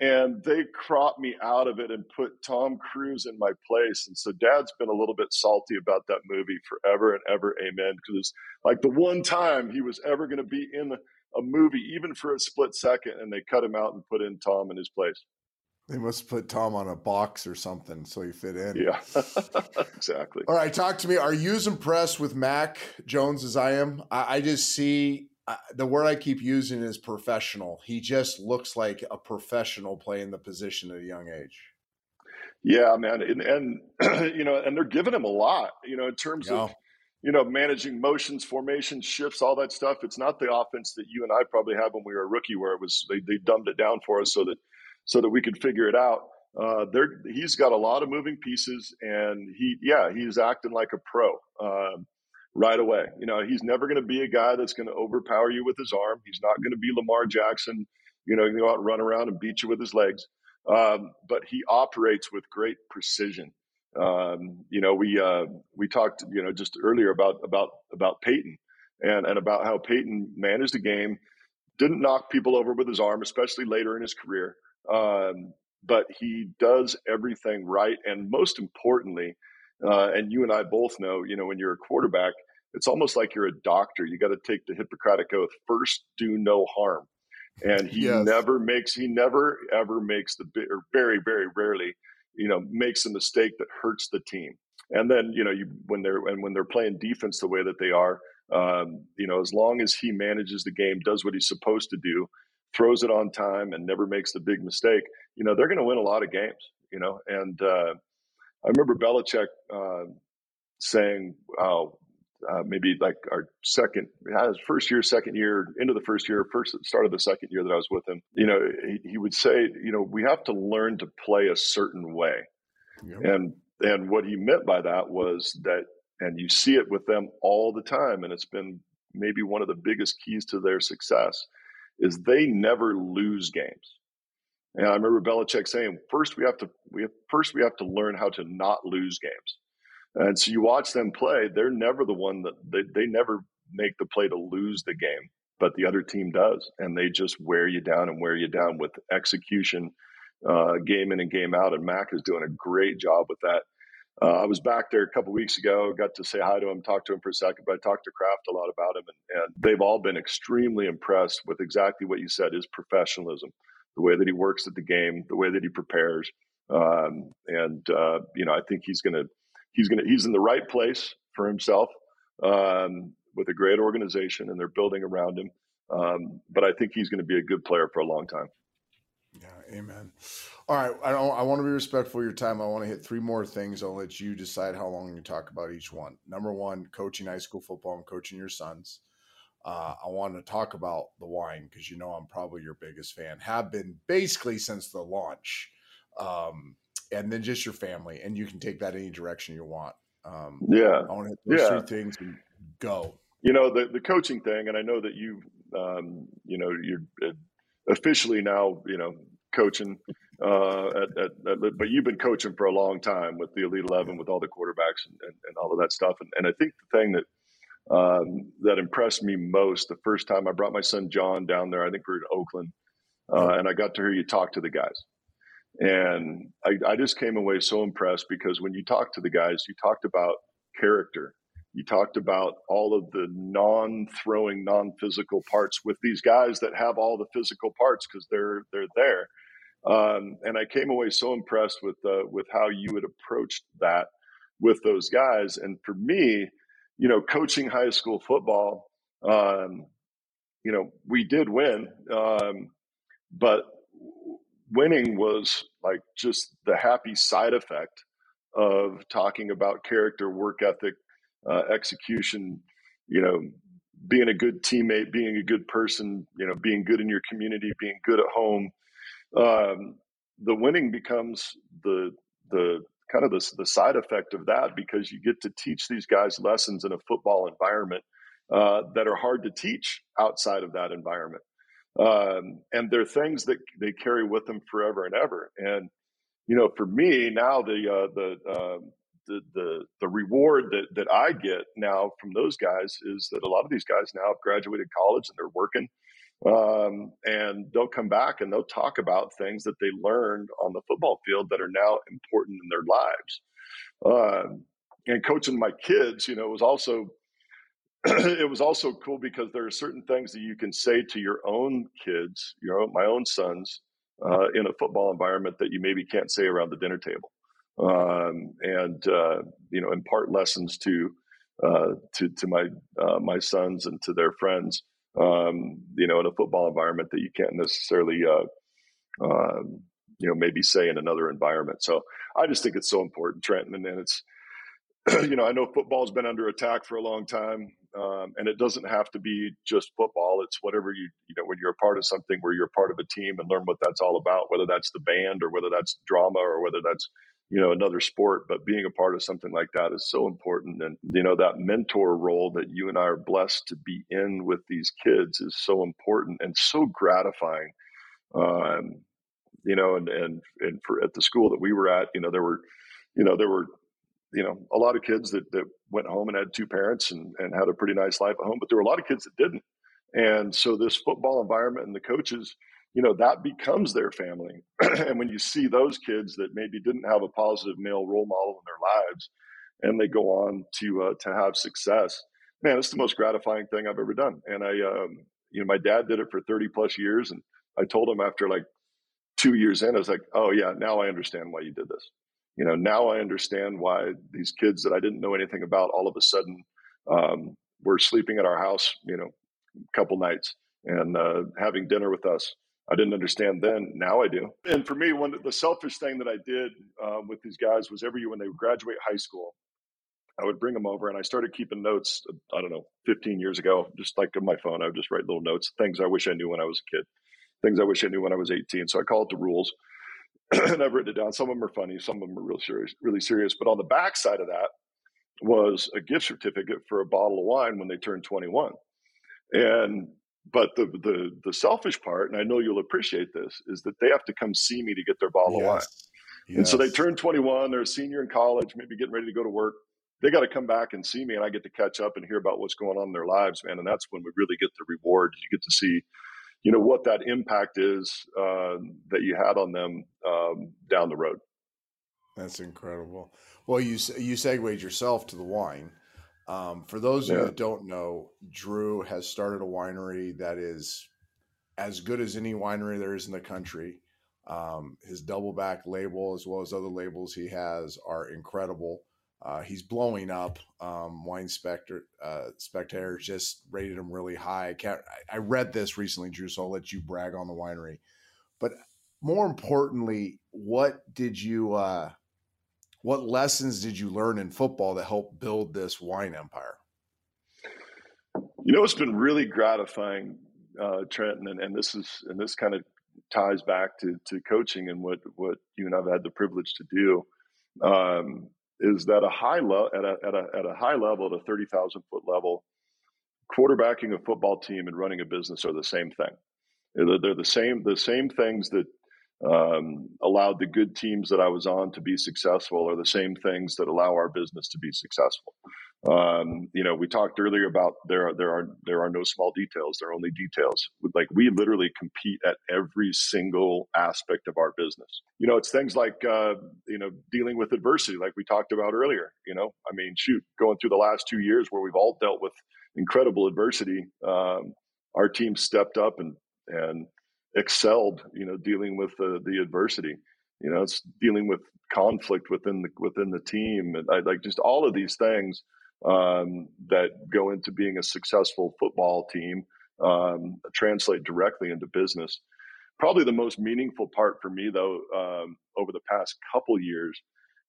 and they cropped me out of it and put Tom Cruise in my place. And so dad's been a little bit salty about that movie forever and ever. Amen. Because it's like the one time he was ever going to be in a movie, even for a split second, and they cut him out and put in Tom in his place. They must put Tom on a box or something so he fit in. Yeah, [LAUGHS] exactly. All right, talk to me. Are you as impressed with Mac Jones as I am? I, I just see uh, the word I keep using is professional. He just looks like a professional playing the position at a young age. Yeah, man, and, and [CLEARS THROAT] you know, and they're giving him a lot. You know, in terms yeah. of you know managing motions, formations, shifts, all that stuff. It's not the offense that you and I probably had when we were a rookie, where it was they, they dumbed it down for us so that so that we could figure it out. Uh, there, he's got a lot of moving pieces, and he, yeah, he's acting like a pro. Um, right away. You know, he's never going to be a guy that's going to overpower you with his arm. He's not going to be Lamar Jackson, you know, go out and run around and beat you with his legs. Um, but he operates with great precision. Um, you know, we uh, we talked, you know, just earlier about about about Peyton and and about how Peyton managed the game, didn't knock people over with his arm, especially later in his career. Um, but he does everything right, and most importantly, uh, and you and I both know, you know, when you're a quarterback, it's almost like you're a doctor. You got to take the Hippocratic oath: first, do no harm. And he [LAUGHS] yes. never makes, he never ever makes the, or very, very rarely, you know, makes a mistake that hurts the team. And then, you know, you when they're and when they're playing defense the way that they are, um, you know, as long as he manages the game, does what he's supposed to do, throws it on time, and never makes the big mistake, you know, they're going to win a lot of games. You know, and uh, I remember Belichick uh, saying, "Oh, uh, maybe like our second, his first year, second year, into the first year, first start of the second year that I was with him. You know, he, he would say, you know, we have to learn to play a certain way, yep. and and what he meant by that was that, and you see it with them all the time, and it's been maybe one of the biggest keys to their success, is they never lose games. And I remember Belichick saying, first we have to we have, first we have to learn how to not lose games. And so you watch them play; they're never the one that they, they never make the play to lose the game, but the other team does, and they just wear you down and wear you down with execution, uh, game in and game out. And Mac is doing a great job with that. Uh, I was back there a couple weeks ago, got to say hi to him, talk to him for a second, but I talked to Kraft a lot about him, and, and they've all been extremely impressed with exactly what you said: his professionalism the way that he works at the game, the way that he prepares. Um, and uh, you know, I think he's gonna he's gonna he's in the right place for himself um, with a great organization, and they're building around him. Um, but I think he's going to be a good player for a long time. Yeah, amen. All right, I don't. I want to be respectful of your time. I want to hit three more things. I'll let you decide how long you talk about each one. Number one, coaching high school football and coaching your sons. Uh, I want to talk about the wine because you know I'm probably your biggest fan. Have been basically since the launch. Um, and then just your family, and you can take that any direction you want. Um, yeah, I want to hit those yeah. three things and go. You know the the coaching thing, and I know that you um, you know you're uh, officially now you know coaching uh, at, at, at, but you've been coaching for a long time with the Elite Eleven, with all the quarterbacks and, and, and all of that stuff. And, and, I think the thing that um, that impressed me most the first time I brought my son John down there, I think we are in Oakland, uh, and I got to hear you talk to the guys. And I, I just came away so impressed because when you talk to the guys, you talked about character. You talked about all of the non-throwing, non-physical parts with these guys that have all the physical parts because they're they're there um, and I came away so impressed with uh, with how you had approached that with those guys. And for me, you know, coaching high school football, um, you know, we did win, um, but winning was like just the happy side effect of talking about character, work ethic, uh, execution. You know, being a good teammate, being a good person, you know, being good in your community, being good at home, um, the winning becomes the the kind of the, the side effect of that because you get to teach these guys lessons in a football environment uh, that are hard to teach outside of that environment. Um, and they're things that they carry with them forever and ever. And you know, for me now, the uh, the, uh, the the the reward that that I get now from those guys is that a lot of these guys now have graduated college and they're working um, and they'll come back and they'll talk about things that they learned on the football field that are now important in their lives. Um, and coaching my kids, you know, was also [CLEARS THROAT] it was also cool because there are certain things that you can say to your own kids, you know, my own sons, uh, in a football environment that you maybe can't say around the dinner table, um, and uh, you know, impart lessons to uh, to to my uh, my sons and to their friends um, you know, in a football environment that you can't necessarily, uh, um, you know, maybe say in another environment. So I just think it's so important, Trenton. And then it's, [CLEARS THROAT] you know, I know football's been under attack for a long time, um, and it doesn't have to be just football. It's whatever you, you know, when you're a part of something where you're a part of a team and learn what that's all about, whether that's the band or whether that's drama or whether that's you know another sport but being a part of something like that is so important. And you know that mentor role that you and i are blessed to be in with these kids is so important and so gratifying. Um, you know and and and for at the school that we were at you know there were you know there were you know a lot of kids that, that went home and had two parents and, and had a pretty nice life at home but there were a lot of kids that didn't. And so this football environment and the coaches you know that becomes their family. [CLEARS THROAT] And when you see those kids that maybe didn't have a positive male role model in their lives and they go on to uh, to have success man it's the most gratifying thing i've ever done. And i um, you know my dad did it for 30 plus years and i told him after like two years in i was like oh yeah now i understand why you did this. You know now i understand why these kids that i didn't know anything about all of a sudden um, were sleeping at our house you know a couple nights and uh, having dinner with us I didn't understand then. Now I do. And for me, one the selfish thing that I did um, with these guys was every year when they would graduate high school, I would bring them over and I started keeping notes. I don't know, 15 years ago, just like on my phone, I would just write little notes, things I wish I knew when I was a kid, things I wish I knew when I was 18. So I call it the rules. [CLEARS THROAT] and I've written it down. Some of them are funny, some of them are real serious, really serious. But on the back side of that was a gift certificate for a bottle of wine when they turned 21. And but the, the the selfish part, and I know you'll appreciate this, is that they have to come see me to get their bottle yes. of wine. Yes. And so they turn 21, they're a senior in college, maybe getting ready to go to work. They got to come back and see me, and I get to catch up and hear about what's going on in their lives, man. And that's when we really get the reward. You get to see, you know, what that impact is uh, that you had on them um, down the road. That's incredible. Well, you you segued yourself to the wine. Um, for those yeah. of you that don't know, Drew has started a winery that is as good as any winery there is in the country. Um, his Doubleback label, as well as other labels he has, are incredible. Uh, he's blowing up. Um, Wine Spectre, uh, Spectators just rated him really high. I, I read this recently, Drew, so I'll let you brag on the winery. But more importantly, what did you uh, what lessons did you learn in football that helped build this wine empire? You know, it's been really gratifying, uh, Trenton, and, and this is and this kind of ties back to to coaching and what what you and I've had the privilege to do. Um, is that a high level at a, at a at a high level at a thirty thousand foot level, quarterbacking a football team and running a business are the same thing. They're, they're the same the same things that um, allowed the good teams that I was on to be successful are the same things that allow our business to be successful. Um, you know, we talked earlier about there are there are there are no small details; there are only details. Like we literally compete at every single aspect of our business. You know, it's things like uh, you know dealing with adversity, like we talked about earlier. You know, I mean, shoot, going through the last two years where we've all dealt with incredible adversity, um, our team stepped up and and excelled, you know, dealing with the, the adversity. You know, it's dealing with conflict within the within the team, and I, like just all of these things um, that go into being a successful football team um, translate directly into business. Probably the most meaningful part for me, though, um, over the past couple years,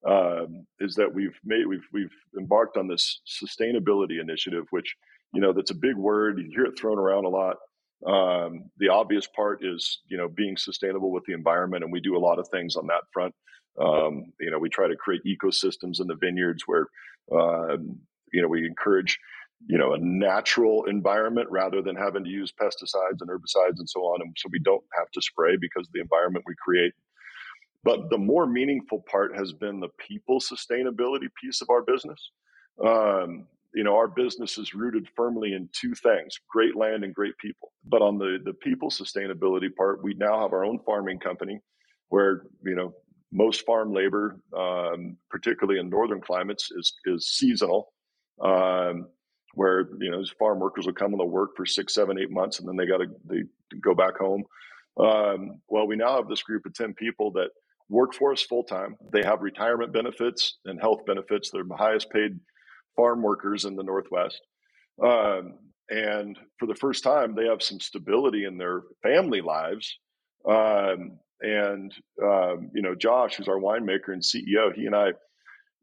um, is that we've made we've we've embarked on this sustainability initiative, which you know that's a big word. You hear it thrown around a lot. Um, the obvious part is, you know, being sustainable with the environment, and we do a lot of things on that front. Um, you know, we try to create ecosystems in the vineyards where, um, you know, we encourage, you know, a natural environment rather than having to use pesticides and herbicides and so on, and so we don't have to spray because of the environment we create. But the more meaningful part has been the people sustainability piece of our business. Um, you know, our business is rooted firmly in two things great land and great people. But on the, the people sustainability part, we now have our own farming company where, you know, most farm labor, um, particularly in northern climates, is, is seasonal. Um, where you know these farm workers will come and they'll work for six, seven, eight months, and then they got to they go back home. Um, well, we now have this group of ten people that work for us full time. They have retirement benefits and health benefits. They're the highest paid farm workers in the Northwest. Um, and for the first time, they have some stability in their family lives. Um, and, um, you know, Josh, who's our winemaker and CEO, he and I,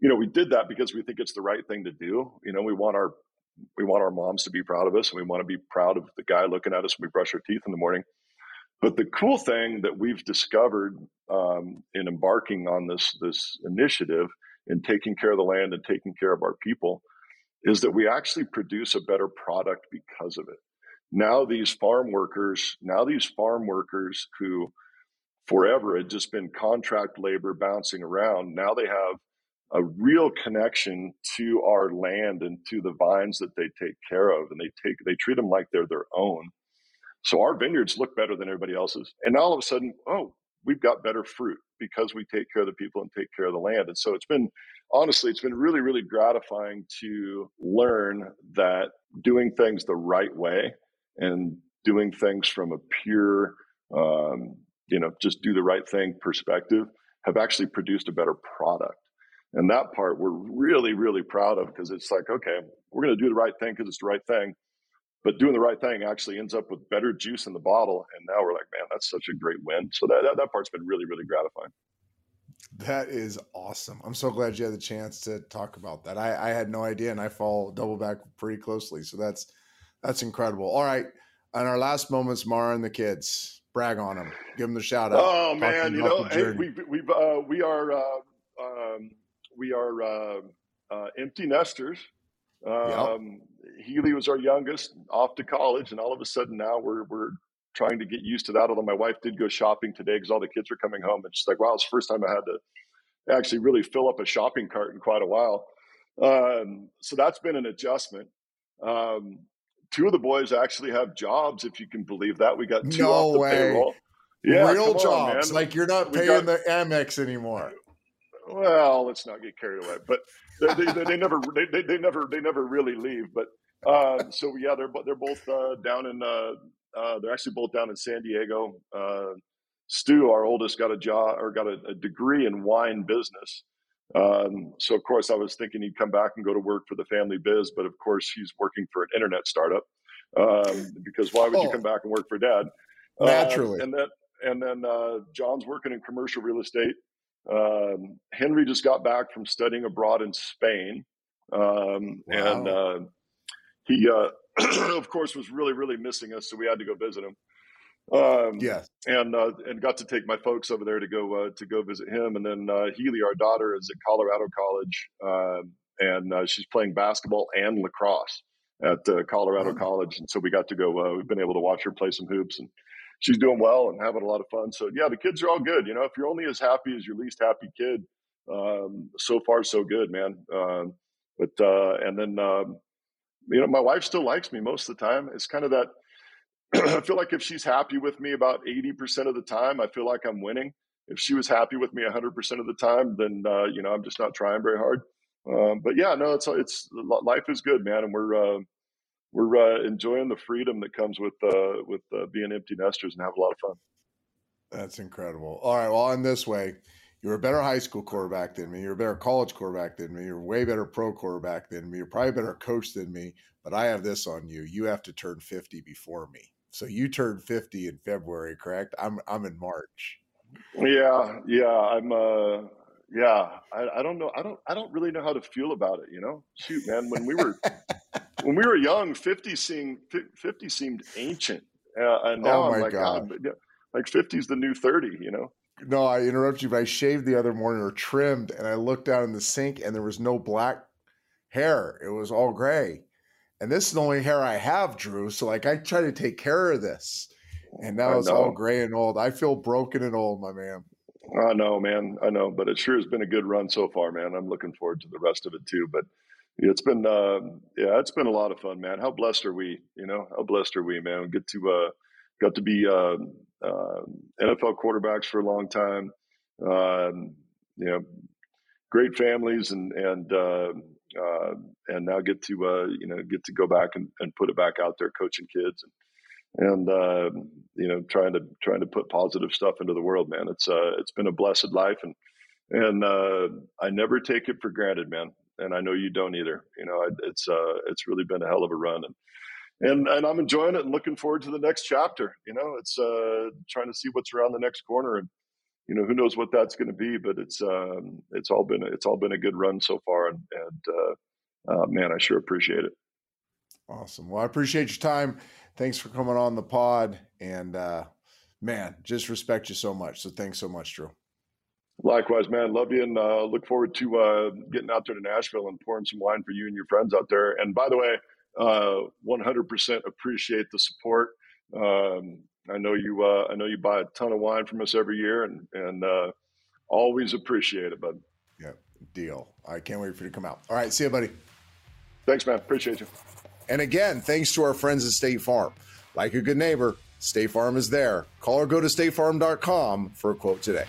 you know, we did that because we think it's the right thing to do. You know, we want our we want our moms to be proud of us and we want to be proud of the guy looking at us when we brush our teeth in the morning. But the cool thing that we've discovered um, in embarking on this this initiative and taking care of the land and taking care of our people is that we actually produce a better product because of it. Now these farm workers, now these farm workers who forever had just been contract labor bouncing around, now they have a real connection to our land and to the vines that they take care of and they take they treat them like they're their own. So our vineyards look better than everybody else's. And now all of a sudden, oh, we've got better fruit because we take care of the people and take care of the land. And so it's been, honestly, it's been really, really gratifying to learn that doing things the right way and doing things from a pure, um, you know, just do the right thing perspective have actually produced a better product. And that part we're really, really proud of because it's like, okay, we're going to do the right thing because it's the right thing but doing the right thing actually ends up with better juice in the bottle. And now we're like, man, that's such a great win. So that, that, that part's been really, really gratifying. That is awesome. I'm so glad you had the chance to talk about that. I, I had no idea, and I follow Doubleback pretty closely. So that's that's incredible. All right, on our last moments, Maura and the kids, brag on them, give them the shout out. Oh man, you know, hey, we we uh, we are uh, um, we are uh, uh empty nesters. Um, yep. Healy was our youngest, off to college, and all of a sudden now we're we're trying to get used to that. Although my wife did go shopping today because all the kids are coming home, and she's like, "Wow, it's the first time I had to actually really fill up a shopping cart in quite a while." Um, so that's been an adjustment. Um, two of the boys actually have jobs, if you can believe that. We got two no off the way. payroll. Yeah, real jobs. On, like you're not paying got, the Amex anymore. Well, let's not get carried away. But they, they, they, never they, they, never they never really leave. But uh, so yeah, they're they're both uh, down in uh, uh, they're actually both down in San Diego. Uh, Stu, our oldest, got a job or got a, a degree in wine business. Um, so of course, I was thinking he'd come back and go to work for the family biz, but of course, he's working for an internet startup. Um, because why would oh, you come back and work for dad? Naturally, uh, and then and then uh, John's working in commercial real estate. Um, Henry just got back from studying abroad in Spain, um, wow. and uh, he, uh, [CLEARS THROAT] of course, was really, really missing us. So we had to go visit him. Um, yes, and uh, and got to take my folks over there to go uh, to go visit him, and then uh, Healy, our daughter, is at Colorado College, um, and uh, she's playing basketball and lacrosse at uh, Colorado mm-hmm. College, and so we got to go. Uh, we've been able to watch her play some hoops, and she's doing well and having a lot of fun. So yeah, the kids are all good. You know, if you're only as happy as your least happy kid, um, so far so good, man. Um, but and then um, you know, my wife still likes me most of the time. It's kind of that [CLEARS THROAT] I feel like if she's happy with me about 80% of the time, I feel like I'm winning. If she was happy with me 100% of the time, then, uh, you know, I'm just not trying very hard. Um, but yeah, no, it's, it's, life is good, man. And we're, uh, we're uh, enjoying the freedom that comes with, uh, with uh, being empty nesters and have a lot of fun. That's incredible. All right. Well, in this way, you're a better high school quarterback than me. You're a better college quarterback than me. You're a way better pro quarterback than me. You're probably a better coach than me. But I have this on you. You have to turn 50 before me. So you turned 50 in February, correct? I'm I'm in March. Yeah, yeah, I'm uh yeah, I, I don't know. I don't I don't really know how to feel about it, you know? Shoot, man, when we were [LAUGHS] when we were young, 50 seemed 50 seemed ancient. Uh, and now oh I'm like God. God like 50 is the new 30, you know? No, I interrupt you, but I shaved the other morning or trimmed and I looked down in the sink and there was no black hair. It was all gray and this is the only hair I have, Drew. So like I try to take care of this, and now I it's know. all gray and old. I feel broken and old, my man. I know, man. I know, but it sure has been a good run so far, man. I'm looking forward to the rest of it too. But it's been, uh, yeah, it's been a lot of fun, man. How blessed are we? You know, how blessed are we, man? We get to, uh, got to be uh, uh, NFL quarterbacks for a long time. Um, you know, great families and and uh, uh, and now get to uh, you know get to go back and, and put it back out there coaching kids and and uh, you know trying to trying to put positive stuff into the world man. It's uh it's been a blessed life and and uh, I never take it for granted man. And I know you don't either. You know it's uh it's really been a hell of a run and and and I'm enjoying it and looking forward to the next chapter you know? It's uh trying to see what's around the next corner and you know who knows what that's going to be but it's um it's all been it's all been a good run so far and and uh, uh, man i sure appreciate it. Awesome. Well i appreciate your time. Thanks for coming on the pod and uh man just respect you so much. So thanks so much drew. Likewise man. Love you and uh look forward to uh getting out there to nashville and pouring some wine for you and your friends out there. And by the way 100% appreciate the support um I know you. Uh, I know you buy a ton of wine from us every year, and and uh, always appreciate it, bud. Yeah, deal. I can't wait for you to come out. All right, see you, buddy. Thanks, man. Appreciate you. And again, thanks to our friends at State Farm. Like a good neighbor, State Farm is there. Call or go to statefarm.com for a quote today.